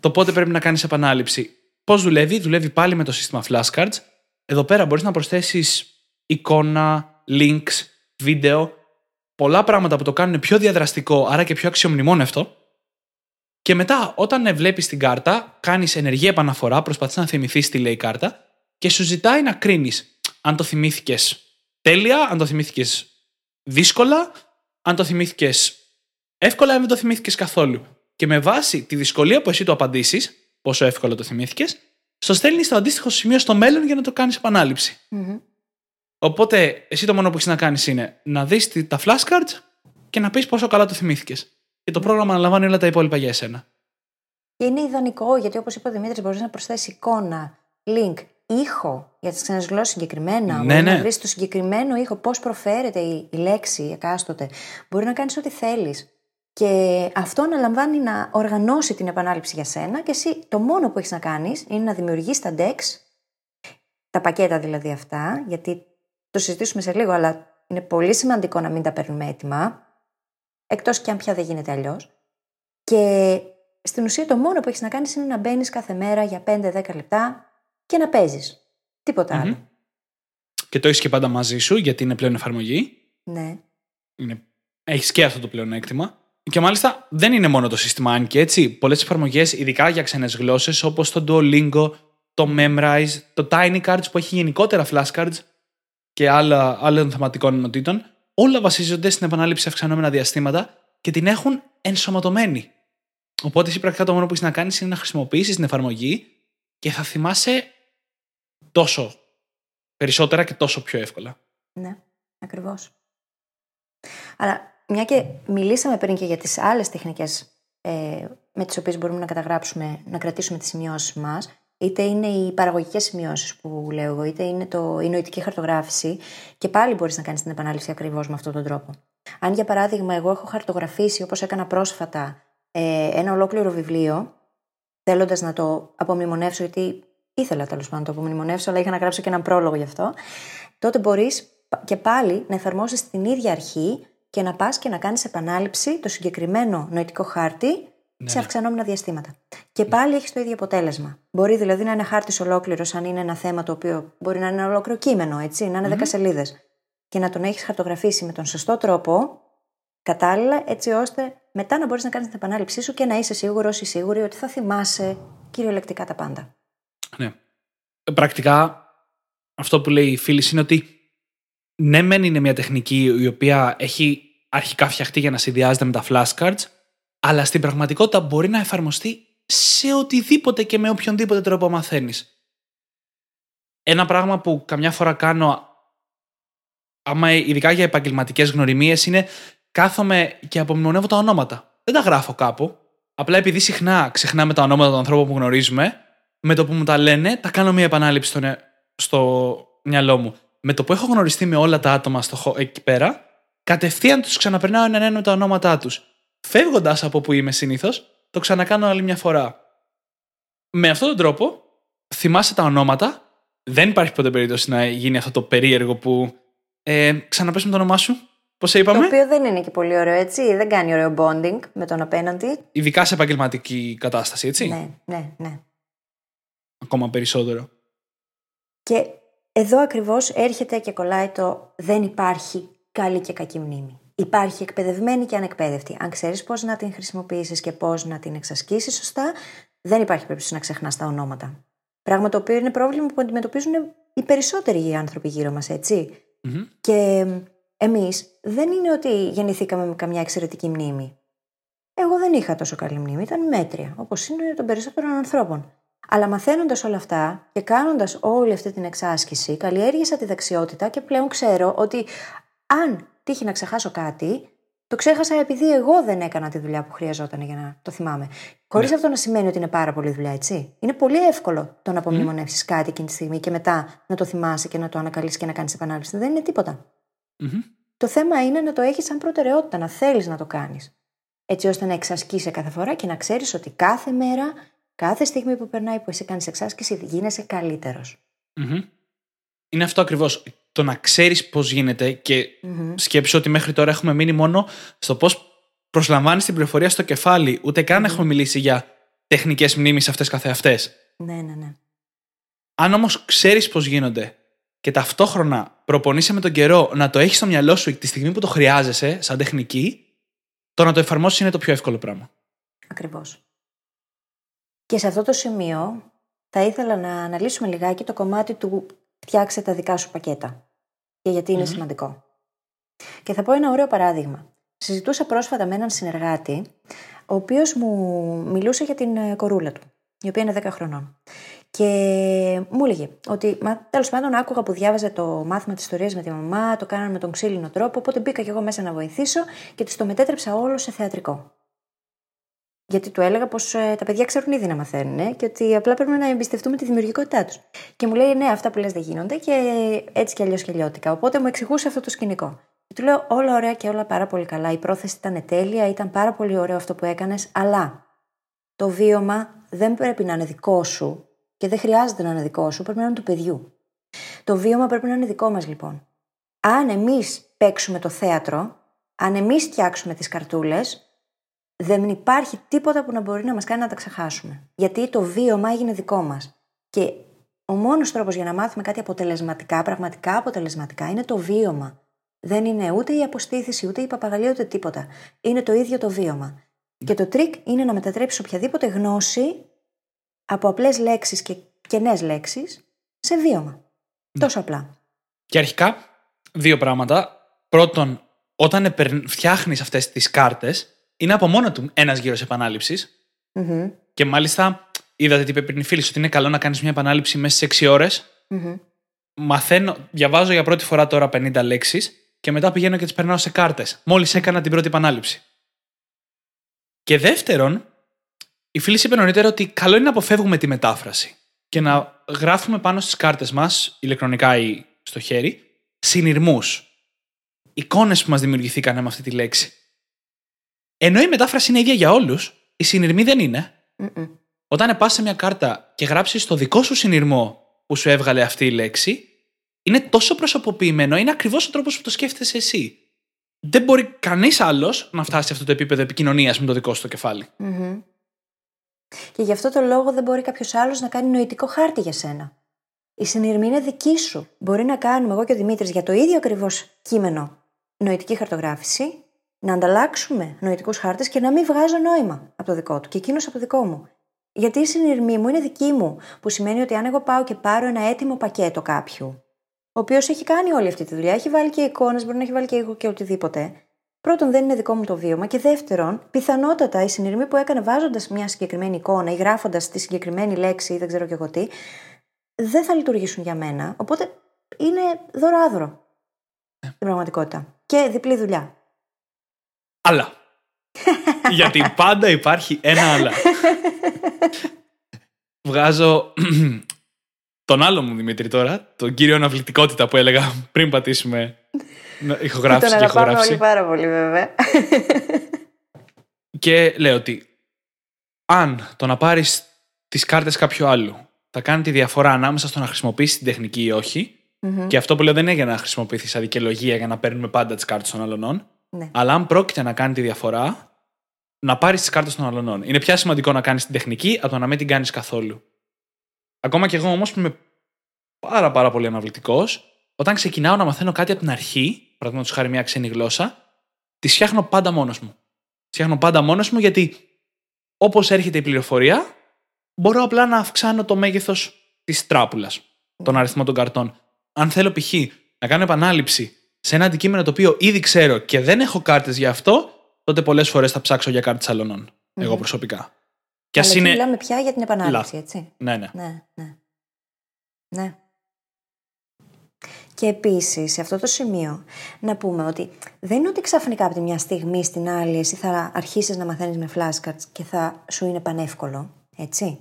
το πότε πρέπει να κάνεις επανάληψη. Πώς δουλεύει, δουλεύει πάλι με το σύστημα flashcards. Εδώ πέρα μπορείς να προσθέσεις εικόνα, links, βίντεο, πολλά πράγματα που το κάνουν πιο διαδραστικό, άρα και πιο αξιομνημόνευτο. Και μετά, όταν βλέπεις την κάρτα, κάνεις ενεργή επαναφορά, προσπαθείς να θυμηθείς τι λέει η κάρτα και σου ζητάει να κρίνεις αν το θυμήθηκες τέλεια, αν το θυμήθηκες δύσκολα αν το θυμήθηκες εύκολα, αν δεν το θυμήθηκες καθόλου. Και με βάση τη δυσκολία που εσύ το απαντήσεις, πόσο εύκολα το θυμήθηκες, στο στέλνεις στο αντίστοιχο σημείο στο μέλλον για να το κάνεις επανάληψη. Μμμ. Οπότε, εσύ το μόνο που έχεις να κάνεις είναι να δεις τα flashcards και να πεις πόσο καλά το θυμήθηκες. Και το πρόγραμμα αναλαμβάνει όλα τα υπόλοιπα για εσένα. Είναι ιδανικό γιατί, όπως είπε ο Δημήτρης, μπορείς να προσθέσεις εικόνα, link, ήχο για τις ξένες γλώσσες συγκεκριμένα. Ναι, μπορεί ναι. να βρεις το συγκεκριμένο ήχο, πώς προφέρεται η, η λέξη η εκάστοτε. Μπορεί να κάνεις ό,τι θέλεις. Και αυτό αναλαμβάνει να οργανώσει την επανάληψη για σένα και εσύ το μόνο που έχεις να κάνεις είναι να δημιουργήσει τα decks, τα πακέτα δηλαδή αυτά, γιατί το συζητήσουμε σε λίγο, αλλά είναι πολύ σημαντικό να μην τα παίρνουμε έτοιμα, εκτός και αν πια δεν γίνεται αλλιώς. Και στην ουσία το μόνο που έχεις να κάνεις είναι να μπαίνεις κάθε μέρα για 5-10 λεπτά και να παίζεις. Τίποτα άλλο. Και το έχεις και πάντα μαζί σου, γιατί είναι πλέον εφαρμογή. Ναι. Είναι... Έχεις και αυτό το πλεονέκτημα. Και μάλιστα δεν είναι μόνο το σύστημα Anki, έτσι. Πολλές εφαρμογές, ειδικά για ξένες γλώσσες, όπως το Duolingo, το Memrise, το Tiny Cards που έχει γενικότερα flashcards και άλλα, άλλων θεματικών ενωτήτων, όλα βασίζονται στην επανάληψη σε αυξανόμενα διαστήματα και την έχουν ενσωματωμένη. Οπότε εσύ πρακτικά το μόνο που έχεις να κάνεις είναι να χρησιμοποιήσεις την εφαρμογή και θα θυμάσαι τόσο περισσότερα και τόσο πιο εύκολα. Ναι, ακριβώς. Αλλά μια και μιλήσαμε πριν και για τις άλλες τεχνικές ε, με τις οποίες μπορούμε να καταγράψουμε, να κρατήσουμε τις σημειώσεις μας, είτε είναι οι παραγωγικές σημειώσεις που λέω εγώ, είτε είναι το, η νοητική χαρτογράφηση, και πάλι μπορείς να κάνεις την επανάληψη ακριβώς με αυτόν τον τρόπο. Αν για παράδειγμα εγώ έχω χαρτογραφήσει, όπως έκανα πρόσφατα, ε, ένα ολόκληρο βιβλίο, θέλοντας να το απομνημονεύσω, γιατί ήθελα τέλος πάντων να το απομνημονεύσω, αλλά είχα να γράψω και έναν πρόλογο γι' αυτό, τότε μπορείς και πάλι να εφαρμόσεις την ίδια αρχή και να πας και να κάνεις επανάληψη το συγκεκριμένο νοητικό χάρτη σε αυξανόμενα διαστήματα. Και πάλι έχεις το ίδιο αποτέλεσμα. Μπορεί δηλαδή να είναι χάρτης ολόκληρος, αν είναι ένα θέμα το οποίο μπορεί να είναι ένα ολόκληρο κείμενο, έτσι, να είναι 10 σελίδες. Και να τον έχεις χαρτογραφήσει με τον σωστό τρόπο, κατάλληλα, έτσι ώστε μετά να μπορείς να κάνεις την επανάληψή σου και να είσαι σίγουρος ή σίγουρη ότι θα θυμάσαι κυριολεκτικά τα πάντα. Ναι. Πρακτικά, αυτό που λέει η φίλη είναι ότι ναι, μεν είναι μια τεχνική η οποία έχει αρχικά φτιαχτεί για να συνδυάζεται με τα flashcards, αλλά στην πραγματικότητα μπορεί να εφαρμοστεί σε οτιδήποτε και με οποιονδήποτε τρόπο μαθαίνεις. Ένα πράγμα που καμιά φορά κάνω, άμα ειδικά για επαγγελματικές γνωριμίες, είναι κάθομαι και απομνημονεύω τα ονόματα. Δεν τα γράφω κάπου. Απλά επειδή συχνά ξεχνάμε τα ονόματα των ανθρώπων που γνωρίζουμε, με το που μου τα λένε, τα κάνω μια επανάληψη στο, νε- στο μυαλό μου. Με το που έχω γνωριστεί με όλα τα άτομα στο, χω- εκεί πέρα, κατευθείαν τους ξαναπερνάω έναν ένα με τα ονόματά τους. Φεύγοντας από που είμαι συνήθως, το ξανακάνω άλλη μια φορά. Με αυτόν τον τρόπο, θυμάσαι τα ονόματα. Δεν υπάρχει ποτέ περίπτωση να γίνει αυτό το περίεργο που. Ε, ξαναπες με το όνομά σου. Πώς σε είπαμε; Το οποίο δεν είναι και πολύ ωραίο, έτσι. Δεν κάνει ωραίο bonding με τον απέναντι. Ειδικά σε επαγγελματική κατάσταση, έτσι. Ναι, ναι, ναι. Ακόμα περισσότερο. Και εδώ ακριβώς έρχεται και κολλάει το δεν υπάρχει καλή και κακή μνήμη. Υπάρχει εκπαιδευμένη και ανεκπαίδευτη. Αν ξέρεις πώς να την χρησιμοποιήσεις και πώς να την εξασκήσεις σωστά, δεν υπάρχει περίπτωση να ξεχνάς τα ονόματα. Πράγμα το οποίο είναι πρόβλημα που αντιμετωπίζουν οι περισσότεροι οι άνθρωποι γύρω μας, έτσι. Μμμ. Και εμείς δεν είναι ότι γεννηθήκαμε με καμιά εξαιρετική μνήμη. Εγώ δεν είχα τόσο καλή μνήμη, ήταν μέτρια, όπως είναι των περισσότερων ανθρώπων. Αλλά μαθαίνοντας όλα αυτά και κάνοντας όλη αυτή την εξάσκηση, καλλιέργησα τη δεξιότητα και πλέον ξέρω ότι αν τύχει να ξεχάσω κάτι, το ξέχασα επειδή εγώ δεν έκανα τη δουλειά που χρειαζόταν για να το θυμάμαι. Χωρίς αυτό να σημαίνει ότι είναι πάρα πολύ δουλειά, έτσι. Είναι πολύ εύκολο το να απομνημονεύσεις κάτι εκείνη τη στιγμή και μετά να το θυμάσαι και να το ανακαλύψει και να κάνεις επανάληψη. Δεν είναι τίποτα. Μμμ. Το θέμα είναι να το έχεις σαν προτεραιότητα, να θέλεις να το κάνεις. Έτσι ώστε να εξασκείσαι κάθε φορά και να ξέρεις ότι κάθε μέρα, κάθε στιγμή που περνάει που εσύ κάνεις εξάσκηση, γίνεσαι καλύτερος. Μμμ. Είναι αυτό ακριβώς. Το να ξέρεις πώς γίνεται και σκέψου ότι μέχρι τώρα έχουμε μείνει μόνο στο πώς προσλαμβάνεις την πληροφορία στο κεφάλι. Ούτε καν έχουμε μιλήσει για τεχνικές μνήμης αυτές καθεαυτές. Ναι, ναι, ναι. Αν όμως ξέρεις πώς γίνονται και ταυτόχρονα προπονείσαι με τον καιρό να το έχεις στο μυαλό σου τη στιγμή που το χρειάζεσαι, σαν τεχνική, το να το εφαρμόσεις είναι το πιο εύκολο πράγμα. Ακριβώς. Και σε αυτό το σημείο θα ήθελα να αναλύσουμε λιγάκι το κομμάτι του φτιάξε τα δικά σου πακέτα. Και γιατί είναι σημαντικό. Και θα πω ένα ωραίο παράδειγμα. Συζητούσα πρόσφατα με έναν συνεργάτη, ο οποίος μου μιλούσε για την ε, κορούλα του, η οποία είναι 10 χρονών. Και μου έλεγε ότι τέλος πάντων άκουγα που διάβαζε το μάθημα της ιστορίας με τη μαμά, το κάνανε με τον ξύλινο τρόπο, οπότε μπήκα και εγώ μέσα να βοηθήσω και της το μετέτρεψα όλο σε θεατρικό. Γιατί του έλεγα πως ε, τα παιδιά ξέρουν ήδη να μαθαίνουν ε, και ότι απλά πρέπει να εμπιστευτούμε τη δημιουργικότητά τους. Και μου λέει: Ναι, αυτά που λες δεν γίνονται και έτσι κι αλλιώς και λιώτικα. Οπότε μου εξηγούσε αυτό το σκηνικό. Και του λέω: Όλα ωραία και όλα πάρα πολύ καλά. Η πρόθεση ήταν τέλεια, ήταν πάρα πολύ ωραίο αυτό που έκανες, αλλά το βίωμα δεν πρέπει να είναι δικό σου και δεν χρειάζεται να είναι δικό σου, πρέπει να είναι του παιδιού. Το βίωμα πρέπει να είναι δικό μας λοιπόν. Αν εμείς παίξουμε το θέατρο, αν εμείς φτιάξουμε τις καρτούλες, δεν υπάρχει τίποτα που να μπορεί να μας κάνει να τα ξεχάσουμε. Γιατί το βίωμα έγινε δικό μας. Και ο μόνος τρόπος για να μάθουμε κάτι αποτελεσματικά, πραγματικά αποτελεσματικά, είναι το βίωμα. Δεν είναι ούτε η αποστήθηση, ούτε η παπαγαλία, ούτε τίποτα. Είναι το ίδιο το βίωμα. Και το τρίκ είναι να μετατρέψεις οποιαδήποτε γνώση από απλές λέξεις και κενές λέξεις σε βίωμα. Ναι. Τόσο απλά. Και αρχικά, δύο πράγματα. Πρώτον, όταν φτιάχνεις αυτές τις κάρτες, είναι από μόνο του ένας γύρος Και μάλιστα, είδατε τι είπε πριν η φίλη ότι είναι καλό να κάνεις μια επανάληψη μέσα σε 6 ώρες. Μαθαίνω, διαβάζω για πρώτη φορά τώρα 50 λέξεις και μετά πηγαίνω και τις περνάω σε κάρτες. Μόλις έκανα την πρώτη επανάληψη. Και δεύτερον, η φίλη είπε νωρίτερα ότι καλό είναι να αποφεύγουμε τη μετάφραση και να γράφουμε πάνω στις κάρτες μας, ηλεκτρονικά ή στο χέρι, συνειρμούς. Εικόνες που μας δημιουργηθήκαν με αυτή τη λέξη. Ενώ η μετάφραση είναι ίδια για όλους, η συνειρμή δεν είναι. Όταν πας σε μια κάρτα και γράψεις το δικό σου συνειρμό που σου έβγαλε αυτή η λέξη, είναι τόσο προσωποποιημένο, είναι ακριβώς ο τρόπος που το σκέφτεσαι εσύ. Δεν μπορεί κανείς άλλος να φτάσει σε αυτό το επίπεδο επικοινωνίας με το δικό σου το κεφάλι. Και γι' αυτό το λόγο δεν μπορεί κάποιος άλλος να κάνει νοητικό χάρτη για σένα. Η συνειρμή είναι δική σου. Μπορεί να κάνουμε εγώ και ο Δημήτρης για το ίδιο ακριβώς κείμενο νοητική χαρτογράφηση, να ανταλλάξουμε νοητικούς χάρτες και να μην βγάζω νόημα από το δικό του και εκείνος από το δικό μου. Γιατί η συνειρμή μου είναι δική μου, που σημαίνει ότι αν εγώ πάω και πάρω ένα έτοιμο πακέτο κάποιου, ο οποίος έχει κάνει όλη αυτή τη δουλειά, έχει βάλει και εικόνες, μπορεί να έχει βάλει και εγώ και οτιδήποτε. Πρώτον, δεν είναι δικό μου το βίωμα. Και δεύτερον, πιθανότατα η συνειρμή που έκανε βάζοντας μια συγκεκριμένη εικόνα ή γράφοντας τη συγκεκριμένη λέξη ή δεν ξέρω και εγώ τι, δεν θα λειτουργήσουν για μένα. Οπότε είναι δωράδρο. Ναι. Στην πραγματικότητα. Και διπλή δουλειά. Αλλά. Γιατί πάντα υπάρχει ένα αλλά. Βγάζω τον άλλο μου Δημήτρη τώρα, τον κύριο αναβλητικότητα που έλεγα πριν πατήσουμε ηχογράφηση και ηχογράφηση. Τον πάρα πολύ βέβαια. Και λέω ότι αν το να πάρεις τις κάρτες κάποιου άλλου θα κάνει τη διαφορά ανάμεσα στο να χρησιμοποιήσεις την τεχνική ή όχι. Mm-hmm. Και αυτό που λέω δεν είναι για να χρησιμοποιηθεί σαν δικαιολογία για να παίρνουμε πάντα τις κάρτες των αλλωνών. Ναι. Αλλά αν πρόκειται να κάνει τη διαφορά, να πάρεις τις κάρτες των αλλωνών. Είναι πια σημαντικό να κάνεις την τεχνική από το να μην την κάνεις καθόλου. Ακόμα και εγώ όμως που είμαι πάρα, πάρα πολύ αναβλητικός, όταν ξεκινάω να μαθαίνω κάτι από την αρχή, παραδείγματος χάρη μια ξένη γλώσσα, τη φτιάχνω πάντα μόνος μου. Τη φτιάχνω πάντα μόνος μου γιατί όπως έρχεται η πληροφορία, μπορώ απλά να αυξάνω το μέγεθος της τράπουλας, τον αριθμό των καρτών. Αν θέλω π.χ. να κάνω επανάληψη σε ένα αντικείμενο το οποίο ήδη ξέρω και δεν έχω κάρτες για αυτό, τότε πολλές φορές θα ψάξω για κάρτες αλλωνών. Εγώ προσωπικά. Και Αλλά είναι... μιλάμε πια για την επανάληψη, έτσι. Ναι, ναι. ναι, ναι. ναι. Και επίσης, σε αυτό το σημείο, να πούμε ότι δεν είναι ότι ξαφνικά από τη μια στιγμή στην άλλη εσύ θα αρχίσεις να μαθαίνεις με flashcards και θα σου είναι πανεύκολο. Έτσι.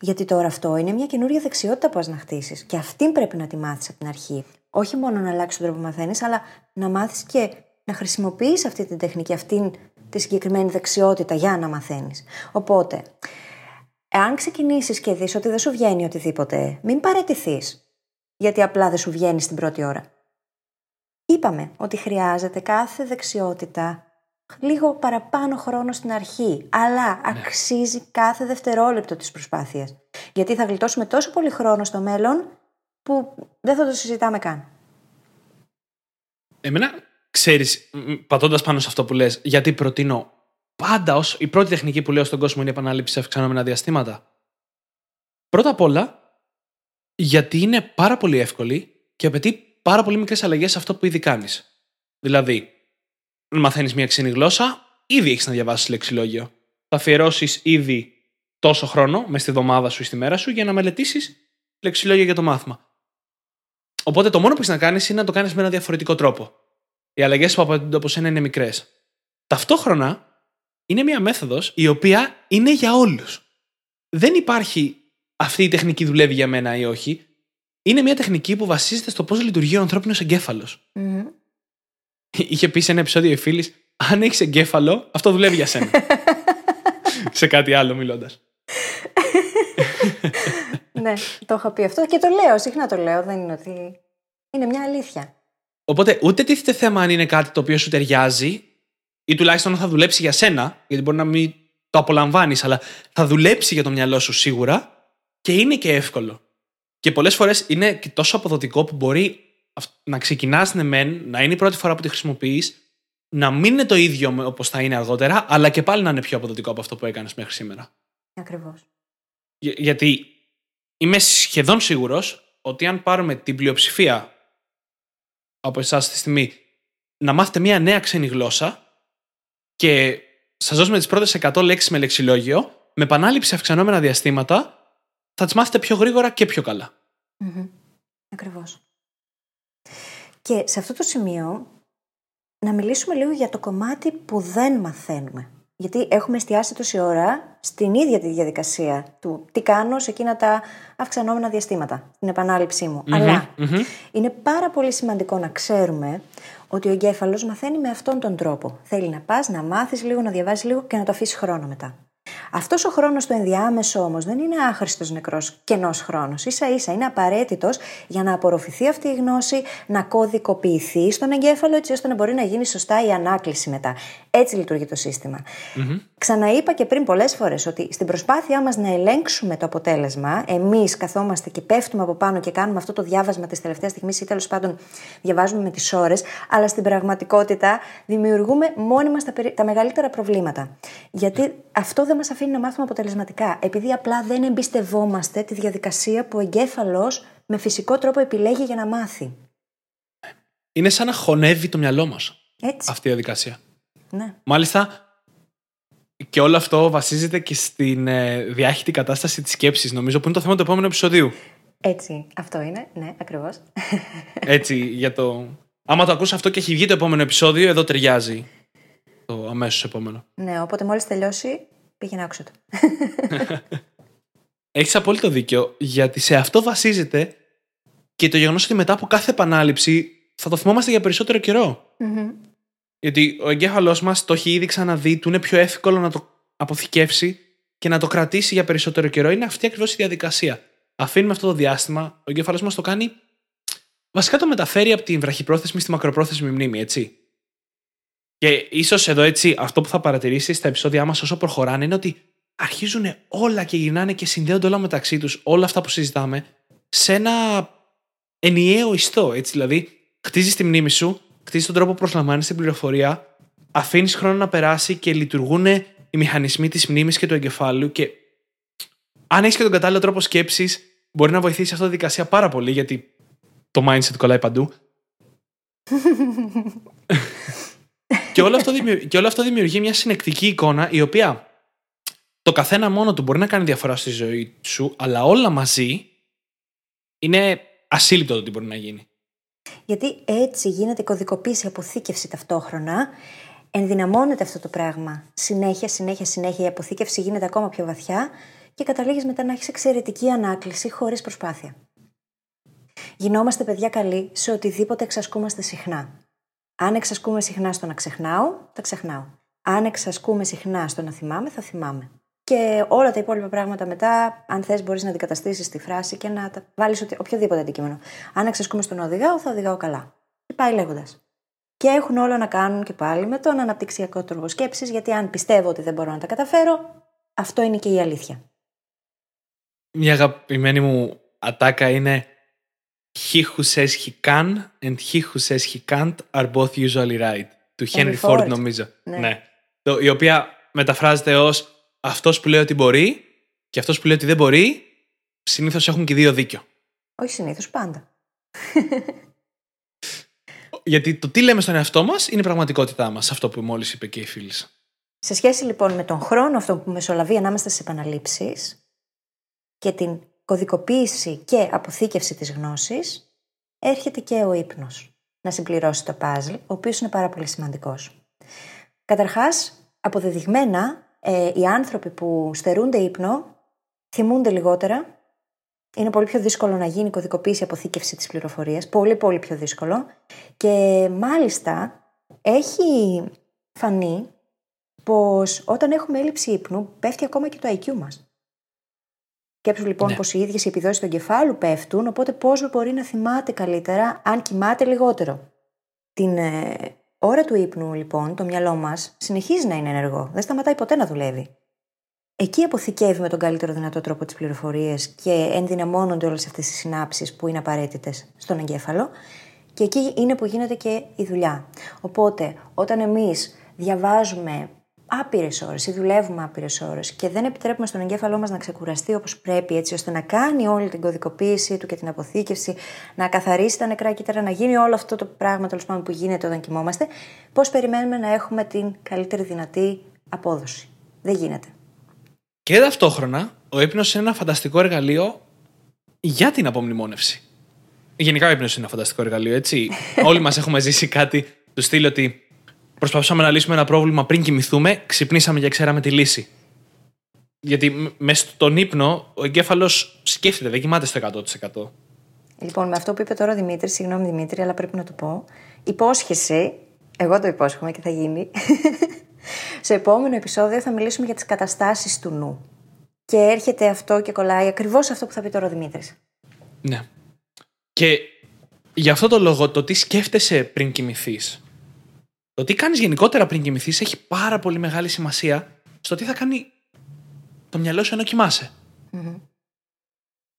Γιατί τώρα αυτό είναι μια καινούρια δεξιότητα που has να χτίσεις. Και αυτή πρέπει να τη μάθεις από την αρχή. Όχι μόνο να αλλάξεις τον τρόπο που μαθαίνεις, αλλά να μάθεις και να χρησιμοποιείς αυτή την τεχνική, αυτή τη συγκεκριμένη δεξιότητα για να μαθαίνεις. Οπότε, εάν ξεκινήσεις και δεις ότι δεν σου βγαίνει οτιδήποτε, μην παρετηθεί. Γιατί απλά δεν σου βγαίνει στην πρώτη ώρα. Είπαμε ότι χρειάζεται κάθε δεξιότητα λίγο παραπάνω χρόνο στην αρχή, αλλά ναι. αξίζει κάθε δευτερόλεπτο της προσπάθειας. Γιατί θα γλιτώσουμε τόσο πολύ χρόνο στο μέλλον που δεν θα το συζητάμε καν. Εμένα, ξέρεις, πατώντας πάνω σε αυτό που λες, γιατί προτείνω πάντα ως η πρώτη τεχνική που λέω στον κόσμο είναι η επανάληψη σε αυξανόμενα διαστήματα. Πρώτα απ' όλα, γιατί είναι πάρα πολύ εύκολη και απαιτεί πάρα πολύ μικρές αλλαγές σε αυτό που ήδη κάνεις. Δηλαδή, μαθαίνεις μια ξένη γλώσσα, ήδη έχεις να διαβάσεις λεξιλόγιο. Θα αφιερώσεις ήδη τόσο χρόνο μες στη εβδομάδα σου ή στη μέρα σου για να μελετήσεις λεξιλόγιο για το μάθημα. Οπότε το μόνο που έχεις να κάνεις είναι να το κάνεις με ένα διαφορετικό τρόπο. Οι αλλαγές που απαιτούνται από σένα είναι μικρές. Ταυτόχρονα είναι μια μέθοδος η οποία είναι για όλους. Δεν υπάρχει αυτή η τεχνική δουλεύει για μένα ή όχι. Είναι μια τεχνική που βασίζεται στο πώς λειτουργεί ο ανθρώπινος εγκέφαλος. Μμμ. Είχε πει σε ένα επεισόδιο η φίλης, αν έχεις εγκέφαλο, αυτό δουλεύει για σένα. σε κάτι άλλο μιλώντας. ναι, το είχα πει αυτό και το λέω, συχνά το λέω, δεν είναι ότι... Είναι μια αλήθεια. Οπότε ούτε τίθεται θέμα αν είναι κάτι το οποίο σου ταιριάζει ή τουλάχιστον αν θα δουλέψει για σένα, γιατί μπορεί να μην το απολαμβάνεις, αλλά θα δουλέψει για το μυαλό σου σίγουρα και είναι και εύκολο. Και πολλές φορές είναι και τόσο αποδοτικό που μπορεί αυ- να ξεκινάς ναι, μεν, να είναι η πρώτη φορά που τη χρησιμοποιείς, να μην είναι το ίδιο όπως θα είναι αργότερα, αλλά και πάλι να είναι πιο αποδοτικό από αυτό που έκανες μέχρι σήμερα. Ακριβώς. Για- γιατί είμαι σχεδόν σίγουρος ότι αν πάρουμε την πλειοψηφία από εσάς αυτή τη στιγμή να μάθετε μια νέα ξένη γλώσσα και σας δώσουμε τις πρώτες 100 λέξεις με λεξιλόγιο, με επανάληψη αυξανόμενα διαστήματα, θα τις μάθετε πιο γρήγορα και πιο καλά. Μμμ. Ακριβώς. Και σε αυτό το σημείο να μιλήσουμε λίγο για το κομμάτι που δεν μαθαίνουμε. Γιατί έχουμε εστιάσει τόση ώρα στην ίδια τη διαδικασία του τι κάνω σε εκείνα τα αυξανόμενα διαστήματα, την επανάληψή μου. Αλλά μμμ. είναι πάρα πολύ σημαντικό να ξέρουμε ότι ο εγκέφαλος μαθαίνει με αυτόν τον τρόπο. Θέλει να πας, να μάθεις λίγο, να διαβάσεις λίγο και να το αφήσεις χρόνο μετά. Αυτός ο χρόνος το ενδιάμεσο όμως δεν είναι άχρηστος νεκρός κενός χρόνος. σα ίσα είναι απαραίτητος για να απορροφηθεί αυτή η γνώση, να κωδικοποιηθεί στον εγκέφαλο, έτσι ώστε να μπορεί να γίνει σωστά η ανάκληση μετά. Έτσι λειτουργεί το συστημα Ξαναείπα και πριν πολλές φορές ότι στην προσπάθειά μας να ελέγξουμε το αποτέλεσμα, εμείς καθόμαστε και πέφτουμε από πάνω και κάνουμε αυτό το διάβασμα της τελευταίας στιγμής ή τέλος πάντων διαβάζουμε με τις ώρες, αλλά στην πραγματικότητα δημιουργούμε μόνοι μα τα, περι- τα μεγαλύτερα προβλήματα. Γιατί αυτό δεν μας αφήνει να μάθουμε αποτελεσματικά. Επειδή απλά δεν εμπιστευόμαστε τη διαδικασία που ο εγκέφαλος με φυσικό τρόπο επιλέγει για να μάθει. Είναι σαν να χωνεύει το μυαλό μας Έτσι. αυτή η διαδικασία. Ναι. Μάλιστα, και όλο αυτό βασίζεται και στην ε, διάχυτη κατάσταση της σκέψης, νομίζω, που είναι το θέμα του επόμενου επεισοδίου. Έτσι. Αυτό είναι. Ναι, ακριβώς. Έτσι, για το. Άμα το ακούσει αυτό και έχει βγει το επόμενο επεισόδιο, εδώ ταιριάζει το αμέσως επόμενο. ναι, οπότε μόλις τελειώσει, πήγαινε άκουσε το. Έχεις απόλυτο δίκιο, γιατί σε αυτό βασίζεται και το γεγονός ότι μετά από κάθε επανάληψη θα το θυμόμαστε για περισσότερο καιρό. Μμμ. Γιατί ο εγκέφαλός μας το έχει ήδη ξαναδεί, του είναι πιο εύκολο να το αποθηκεύσει και να το κρατήσει για περισσότερο καιρό. Είναι αυτή ακριβώς η διαδικασία. Αφήνουμε αυτό το διάστημα, ο εγκέφαλός μας το κάνει. Βασικά το μεταφέρει από την βραχυπρόθεσμη στη μακροπρόθεσμη μνήμη, έτσι. Και ίσως εδώ έτσι, αυτό που θα παρατηρήσεις στα επεισόδια μας όσο προχωράνε είναι ότι αρχίζουν όλα και γυρνάνε και συνδέονται όλα μεταξύ τους, όλα αυτά που συζητάμε, σε ένα ενιαίο ιστό. Έτσι, δηλαδή, χτίζεις τη μνήμη σου, χτίζεις τον τρόπο που προσλαμβάνεις την πληροφορία, αφήνεις χρόνο να περάσει και λειτουργούν οι μηχανισμοί της μνήμης και του εγκεφάλου. Και αν έχεις και τον κατάλληλο τρόπο σκέψης, μπορεί να βοηθήσει αυτή τη δικασία πάρα πολύ, γιατί το mindset κολλάει παντού. και, όλο αυτό δημιουργεί, και όλο αυτό δημιουργεί μια συνεκτική εικόνα η οποία το καθένα μόνο του μπορεί να κάνει διαφορά στη ζωή σου, αλλά όλα μαζί είναι ασύλληπτο το τι μπορεί να γίνει. Γιατί έτσι γίνεται η κωδικοποίηση, η αποθήκευση ταυτόχρονα. Ενδυναμώνεται αυτό το πράγμα. Συνέχεια, συνέχεια, συνέχεια. Η αποθήκευση γίνεται ακόμα πιο βαθιά και καταλήγεις μετά να έχεις εξαιρετική ανάκληση χωρίς προσπάθεια. Γινόμαστε παιδιά καλοί σε οτιδήποτε εξασκούμαστε συχνά. Αν εξασκούμε συχνά στο να ξεχνάω, θα ξεχνάω. Αν εξασκούμε συχνά στο να θυμάμαι, θα θυμάμαι. Και όλα τα υπόλοιπα πράγματα μετά, αν θες, μπορείς να αντικαταστήσεις τη φράση και να τα βάλεις οποιοδήποτε αντικείμενο. Αν εξασκούμε στο να οδηγάω, θα οδηγάω καλά. Και πάει λέγοντας. Και έχουν όλα να κάνουν και πάλι με τον αναπτυξιακό τρόπο σκέψης, γιατί αν πιστεύω ότι δεν μπορώ να τα καταφέρω, αυτό είναι και η αλήθεια. Μια αγαπημένη μου ατάκα είναι He who says he can and he who says he can't are both usually right. Του Henry Henry Ford, Ford. νομίζω. Ναι. Το, η οποία μεταφράζεται ως αυτός που λέει ότι μπορεί και αυτός που λέει ότι δεν μπορεί συνήθως έχουν και δύο δίκιο. Όχι συνήθως, πάντα. Γιατί το τι λέμε στον εαυτό μας είναι η πραγματικότητά μας, αυτό που μόλις είπε και η φίλη. Σε σχέση λοιπόν με τον χρόνο αυτό που μεσολαβεί ανάμεσα στις επαναλήψεις και την κωδικοποίηση και αποθήκευση της γνώσης, έρχεται και ο ύπνος να συμπληρώσει το παζλ, ο οποίος είναι πάρα πολύ σημαντικός. Καταρχάς, αποδεδειγμένα, ε, οι άνθρωποι που στερούνται ύπνο θυμούνται λιγότερα, είναι πολύ πιο δύσκολο να γίνει κωδικοποίηση αποθήκευση της πληροφορίας, πολύ πολύ πιο δύσκολο και μάλιστα έχει φανεί πως όταν έχουμε έλλειψη ύπνου πέφτει ακόμα και το IQ μας. Σκέψου λοιπόν ναι. πως οι ίδιες οι επιδόσεις του εγκεφάλου πέφτουν, οπότε πώς μπορεί να θυμάται καλύτερα αν κοιμάται λιγότερο. Την ε, ώρα του ύπνου, λοιπόν, το μυαλό μας συνεχίζει να είναι ενεργό. Δεν σταματάει ποτέ να δουλεύει. Εκεί αποθηκεύει με τον καλύτερο δυνατό τρόπο τις πληροφορίες και ενδυναμώνονται όλες αυτές οι συνάψεις που είναι απαραίτητες στον εγκέφαλο. Και εκεί είναι που γίνεται και η δουλειά. Οπότε, όταν εμείς διαβάζουμε άπειρες ώρες ή δουλεύουμε άπειρες ώρες και δεν επιτρέπουμε στον εγκέφαλό μας να ξεκουραστεί όπως πρέπει, έτσι ώστε να κάνει όλη την κωδικοποίηση του και την αποθήκευση, να καθαρίσει τα νεκρά κύτταρα, να γίνει όλο αυτό το πράγμα τέλος πάντων που γίνεται όταν κοιμόμαστε, πώς περιμένουμε να έχουμε την καλύτερη δυνατή απόδοση. Δεν γίνεται. Και ταυτόχρονα, ο ύπνος είναι ένα φανταστικό εργαλείο για την απομνημόνευση. Γενικά ο ύπνος είναι ένα φανταστικό εργαλείο, έτσι. Όλοι μας έχουμε ζήσει κάτι του στυλ ότι προσπαθούσαμε να λύσουμε ένα πρόβλημα πριν κοιμηθούμε, ξυπνήσαμε και ξέραμε τη λύση. Γιατί μέσα στον ύπνο ο εγκέφαλος σκέφτεται, δεν κοιμάται στο 100%. Λοιπόν, με αυτό που είπε τώρα ο Δημήτρης, συγγνώμη Δημήτρη, αλλά πρέπει να το πω. Υπόσχεση, εγώ το υπόσχομαι και θα γίνει. Σε επόμενο επεισόδιο θα μιλήσουμε για τις καταστάσεις του νου. Και έρχεται αυτό και κολλάει ακριβώς αυτό που θα πει τώρα ο Δημήτρης. Ναι. Και γι' αυτό το λόγο, το τι σκέφτεσαι πριν κοιμηθείς το τι κάνεις γενικότερα πριν κοιμηθείς έχει πάρα πολύ μεγάλη σημασία στο τι θα κάνει το μυαλό σου ενώ κοιμάσαι.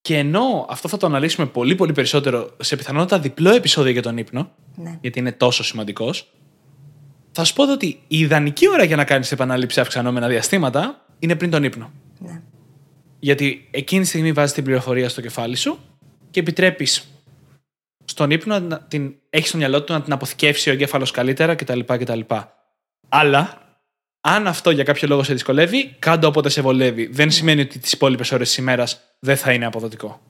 Και ενώ αυτό θα το αναλύσουμε πολύ πολύ περισσότερο σε πιθανότητα διπλό επεισόδιο για τον ύπνο, ναι. γιατί είναι τόσο σημαντικός, θα σου πω ότι η ιδανική ώρα για να κάνεις επανάληψη αυξανόμενα διαστήματα είναι πριν τον ύπνο. Ναι. Γιατί εκείνη τη στιγμή βάζεις την πληροφορία στο κεφάλι σου και επιτρέπεις στον ύπνο να την έχεις στο μυαλό του να την αποθηκεύσει ο εγκέφαλος καλύτερα κτλ. κτλ. Αλλά αν αυτό για κάποιο λόγο σε δυσκολεύει, κάντο όποτε σε βολεύει. Δεν σημαίνει ότι τις υπόλοιπες ώρες της ημέρας δεν θα είναι αποδοτικό.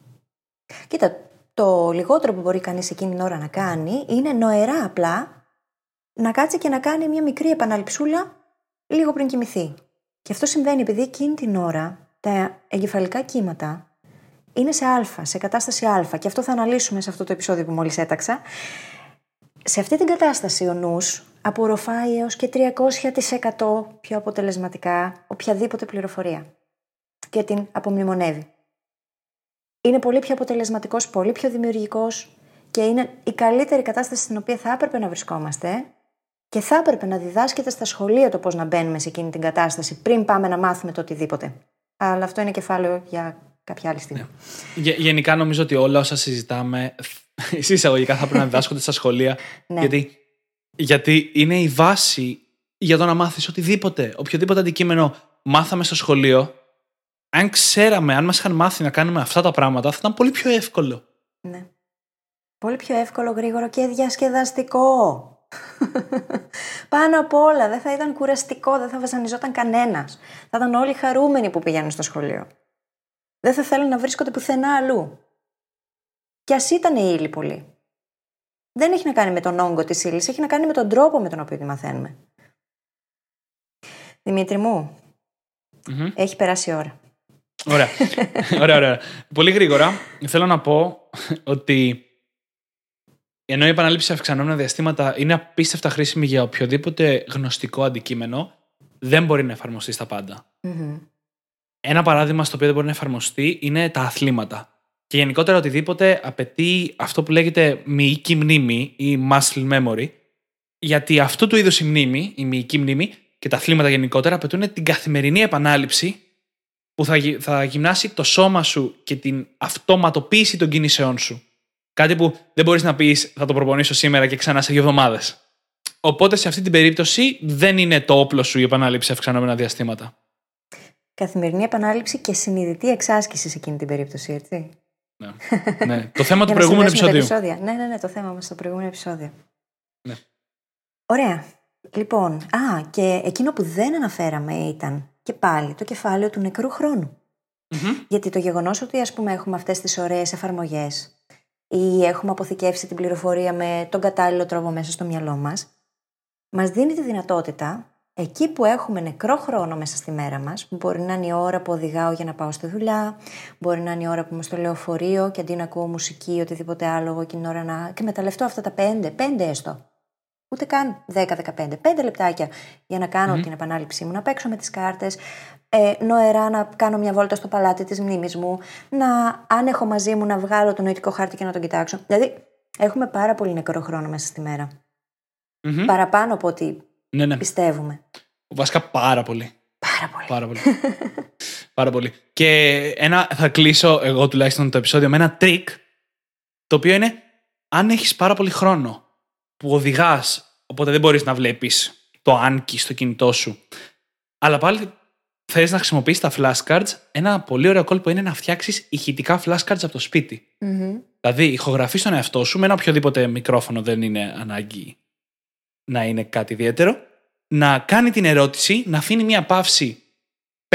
Κοίτα, το λιγότερο που μπορεί κανείς εκείνη την ώρα να κάνει είναι νοερά απλά να κάτσει και να κάνει μια μικρή επαναληψούλα λίγο πριν κοιμηθεί. Και αυτό συμβαίνει επειδή εκείνη την ώρα τα εγκεφαλικά κύματα είναι σε α, σε κατάσταση α. Και αυτό θα αναλύσουμε σε αυτό το επεισόδιο που μόλις έταξα. Σε αυτή την κατάσταση ο νους απορροφάει έως και 300% πιο αποτελεσματικά οποιαδήποτε πληροφορία και την απομνημονεύει. Είναι πολύ πιο αποτελεσματικός, πολύ πιο δημιουργικός και είναι η καλύτερη κατάσταση στην οποία θα έπρεπε να βρισκόμαστε και θα έπρεπε να διδάσκεται στα σχολεία το πώς να μπαίνουμε σε εκείνη την κατάσταση πριν πάμε να μάθουμε το οτιδήποτε. Αλλά αυτό είναι κεφάλαιο για κάποια άλλη στιγμή. Ναι. Γενικά νομίζω ότι όλα όσα συζητάμε, εισαγωγικά θα πρέπει να διδάσκονται στα σχολεία. ναι. γιατί, γιατί είναι η βάση για το να μάθεις οτιδήποτε. Οποιοδήποτε αντικείμενο μάθαμε στο σχολείο, αν ξέραμε, αν μας είχαν μάθει να κάνουμε αυτά τα πράγματα, θα ήταν πολύ πιο εύκολο. Ναι. Πολύ πιο εύκολο, γρήγορο και διασκεδαστικό. Πάνω απ' όλα, δεν θα ήταν κουραστικό, δεν θα βασανιζόταν κανένας. Θα ήταν όλοι χαρούμενοι που πηγαίνουν στο σχολείο δεν θα θέλουν να βρίσκονται πουθενά αλλού. Κι ας ήταν η ύλη πολύ. Δεν έχει να κάνει με τον όγκο της ύλης, έχει να κάνει με τον τρόπο με τον οποίο τη μαθαίνουμε. Δημήτρη μου, έχει περάσει η ώρα. Ωραία. ωραία, ωραία. Πολύ γρήγορα θέλω να πω ότι ενώ η επανάληψη αυξανόμενα διαστήματα είναι απίστευτα χρήσιμη για οποιοδήποτε γνωστικό αντικείμενο, δεν μπορεί να εφαρμοστεί στα πάντα. Ένα παράδειγμα στο οποίο δεν μπορεί να εφαρμοστεί είναι τα αθλήματα. Και γενικότερα οτιδήποτε απαιτεί αυτό που λέγεται μυϊκή μνήμη ή muscle memory, γιατί αυτού του είδους η μνήμη, η μυϊκή μνήμη και τα αθλήματα γενικότερα απαιτούν την καθημερινή επανάληψη που θα, θα γυμνάσει το σώμα σου και την αυτοματοποίηση των κινήσεών σου. Κάτι που δεν μπορείς να πεις θα το προπονήσω σήμερα και ξανά σε δύο εβδομάδες. Οπότε σε αυτή την περίπτωση δεν είναι το όπλο σου η επανάληψη αυξανόμενα διαστήματα καθημερινή επανάληψη και συνειδητή εξάσκηση σε εκείνη την περίπτωση, έτσι. Ναι. ναι. Το θέμα του προηγούμενου επεισοδίου. Ναι, ναι, ναι, το θέμα μας στο προηγούμενο επεισόδιο. Ναι. Ωραία. Λοιπόν, α, και εκείνο που δεν αναφέραμε ήταν και πάλι το κεφάλαιο του νεκρού χρόνου. Μμμ. Γιατί το γεγονός ότι ας πούμε έχουμε αυτές τις ωραίες εφαρμογές ή έχουμε αποθηκεύσει την πληροφορία με τον κατάλληλο τρόπο μέσα στο μυαλό μας, μας δίνει τη δυνατότητα εκεί που έχουμε νεκρό χρόνο μέσα στη μέρα μας, που μπορεί να είναι η ώρα που οδηγάω για να πάω στη δουλειά, μπορεί να είναι η ώρα που είμαι στο λεωφορείο και αντί να ακούω μουσική ή οτιδήποτε άλλο, εγώ εκείνη την ώρα να. και μεταλλευτώ αυτά τα πέντε, πέντε έστω. Ούτε καν 10-15, πέντε λεπτάκια για να κάνω την επανάληψή μου, να παίξω με τις κάρτες, ε, νοερά να κάνω μια βόλτα στο παλάτι της μνήμης μου, να, αν έχω μαζί μου να βγάλω το νοητικό χάρτη και να τον κοιτάξω. Δηλαδή, έχουμε πάρα πολύ νεκρό χρόνο μέσα στη μέρα. Μμμ. Παραπάνω από ό,τι Ναι, ναι. πιστεύουμε. Βασικά πάρα πολύ. Πάρα πολύ. Πάρα πολύ. πάρα πολύ. Και ένα, θα κλείσω εγώ τουλάχιστον το επεισόδιο με ένα τρίκ, το οποίο είναι αν έχεις πάρα πολύ χρόνο που οδηγάς, οπότε δεν μπορείς να βλέπεις το Anki στο κινητό σου, αλλά πάλι θες να χρησιμοποιήσεις τα flashcards, ένα πολύ ωραίο κόλπο είναι να φτιάξεις ηχητικά flashcards από το σπίτι. Μμμ. Δηλαδή, ηχογραφείς τον εαυτό σου με ένα οποιοδήποτε μικρόφωνο, δεν είναι ανάγκη να είναι κάτι ιδιαίτερο. Να κάνει την ερώτηση, να αφήνει μία παύση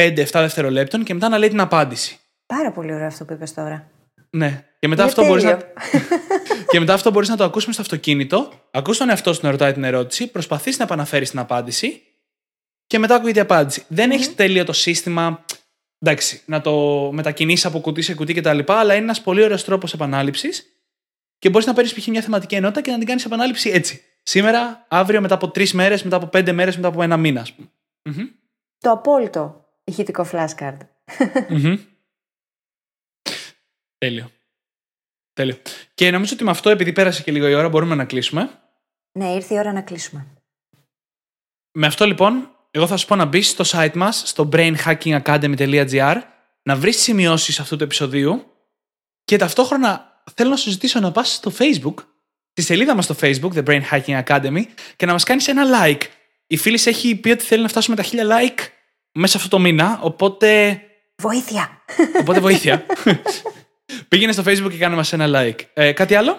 5-7 δευτερολέπτων και μετά να λέει την απάντηση. Πάρα πολύ ωραίο αυτό που είπες τώρα. Ναι. Και μετά, Είναι αυτό μπορείς να... τέλειο. και μετά αυτό μπορείς να το ακούσουμε στο αυτοκίνητο. Ακούς τον εαυτό σου να ρωτάει την ερώτηση, προσπαθείς να επαναφέρεις την απάντηση και μετά ακούγεται η απάντηση. Δεν έχεις τέλειο το σύστημα. Εντάξει, να το μετακινήσεις από κουτί σε κουτί κτλ. Αλλά είναι ένας πολύ ωραίος τρόπος επανάληψης και μπορείς να παίρνεις π.χ. μια θεματική ενότητα και να την κάνεις επανάληψη έτσι. Σήμερα, αύριο, μετά από τρεις μέρες, μετά από πέντε μέρες, μετά από ένα μήνα, ας πούμε. Μμμ. Το απόλυτο ηχητικό flashcard. Μμμ. Τέλειο. Τέλειο. Και νομίζω ότι με αυτό, επειδή πέρασε και λίγο η ώρα, μπορούμε να κλείσουμε. Ναι, ήρθε η ώρα να κλείσουμε. Με αυτό λοιπόν, εγώ θα σου πω να μπεις στο site μας, στο brainhackingacademy.gr, να βρεις σημειώσεις αυτού του επεισοδίου και ταυτόχρονα θέλω να σου ζητήσω να πας στο Facebook, στη σελίδα μας στο Facebook, The Brain Hacking Academy, και να μας κάνεις ένα like. Η φίλης σε έχει πει ότι θέλει να φτάσουμε τα 1000 like μέσα αυτό το μήνα, οπότε, Βοήθεια! οπότε βοήθεια. Πήγαινε στο Facebook και κάνε μας ένα like. Ε, κάτι άλλο;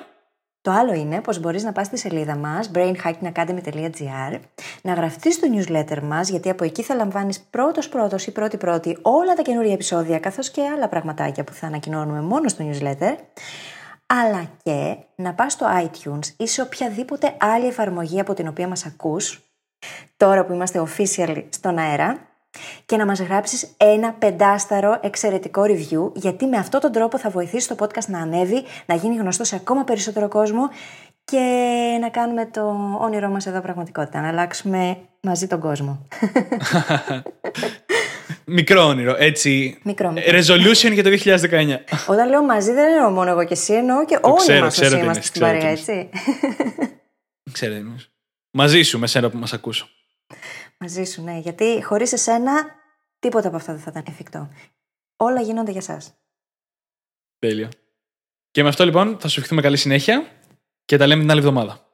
Το άλλο είναι πως μπορείς να πας στη σελίδα μας brainhackingacademy.gr να γραφτείς στο newsletter μας γιατί από εκεί θα λαμβάνεις πρώτος πρώτος ή πρώτη πρώτη όλα τα καινούργια επεισόδια καθώς και άλλα πραγματάκια που θα ανακοινώνουμε μόνο στο newsletter αλλά και να πας στο iTunes ή σε οποιαδήποτε άλλη εφαρμογή από την οποία μας ακούς τώρα που είμαστε official στον αέρα και να μας γράψεις ένα πεντάσταρο εξαιρετικό review γιατί με αυτόν τον τρόπο θα βοηθήσει το podcast να ανέβει, να γίνει γνωστό σε ακόμα περισσότερο κόσμο και να κάνουμε το όνειρό μας εδώ πραγματικότητα, να αλλάξουμε μαζί τον κόσμο. Μικρό όνειρο, έτσι. Μικρό, μικρό. Resolution για το 2019. Όταν λέω μαζί δεν εννοώ μόνο εγώ και εσύ, εννοώ και όλοι ξέρω, μας ξέρω όσοι τι είμαστε είναι, στην ξέρω παρέα, τι έτσι. Ξέρετε, εννοείς. Μαζί σου, με σένα που μας ακούσω. μαζί σου, ναι, γιατί χωρίς εσένα τίποτα από αυτά δεν θα ήταν εφικτό. Όλα γίνονται για σας. Τέλειο. Και με αυτό λοιπόν θα σου ευχηθούμε καλή συνέχεια και τα λέμε την άλλη εβδομάδα.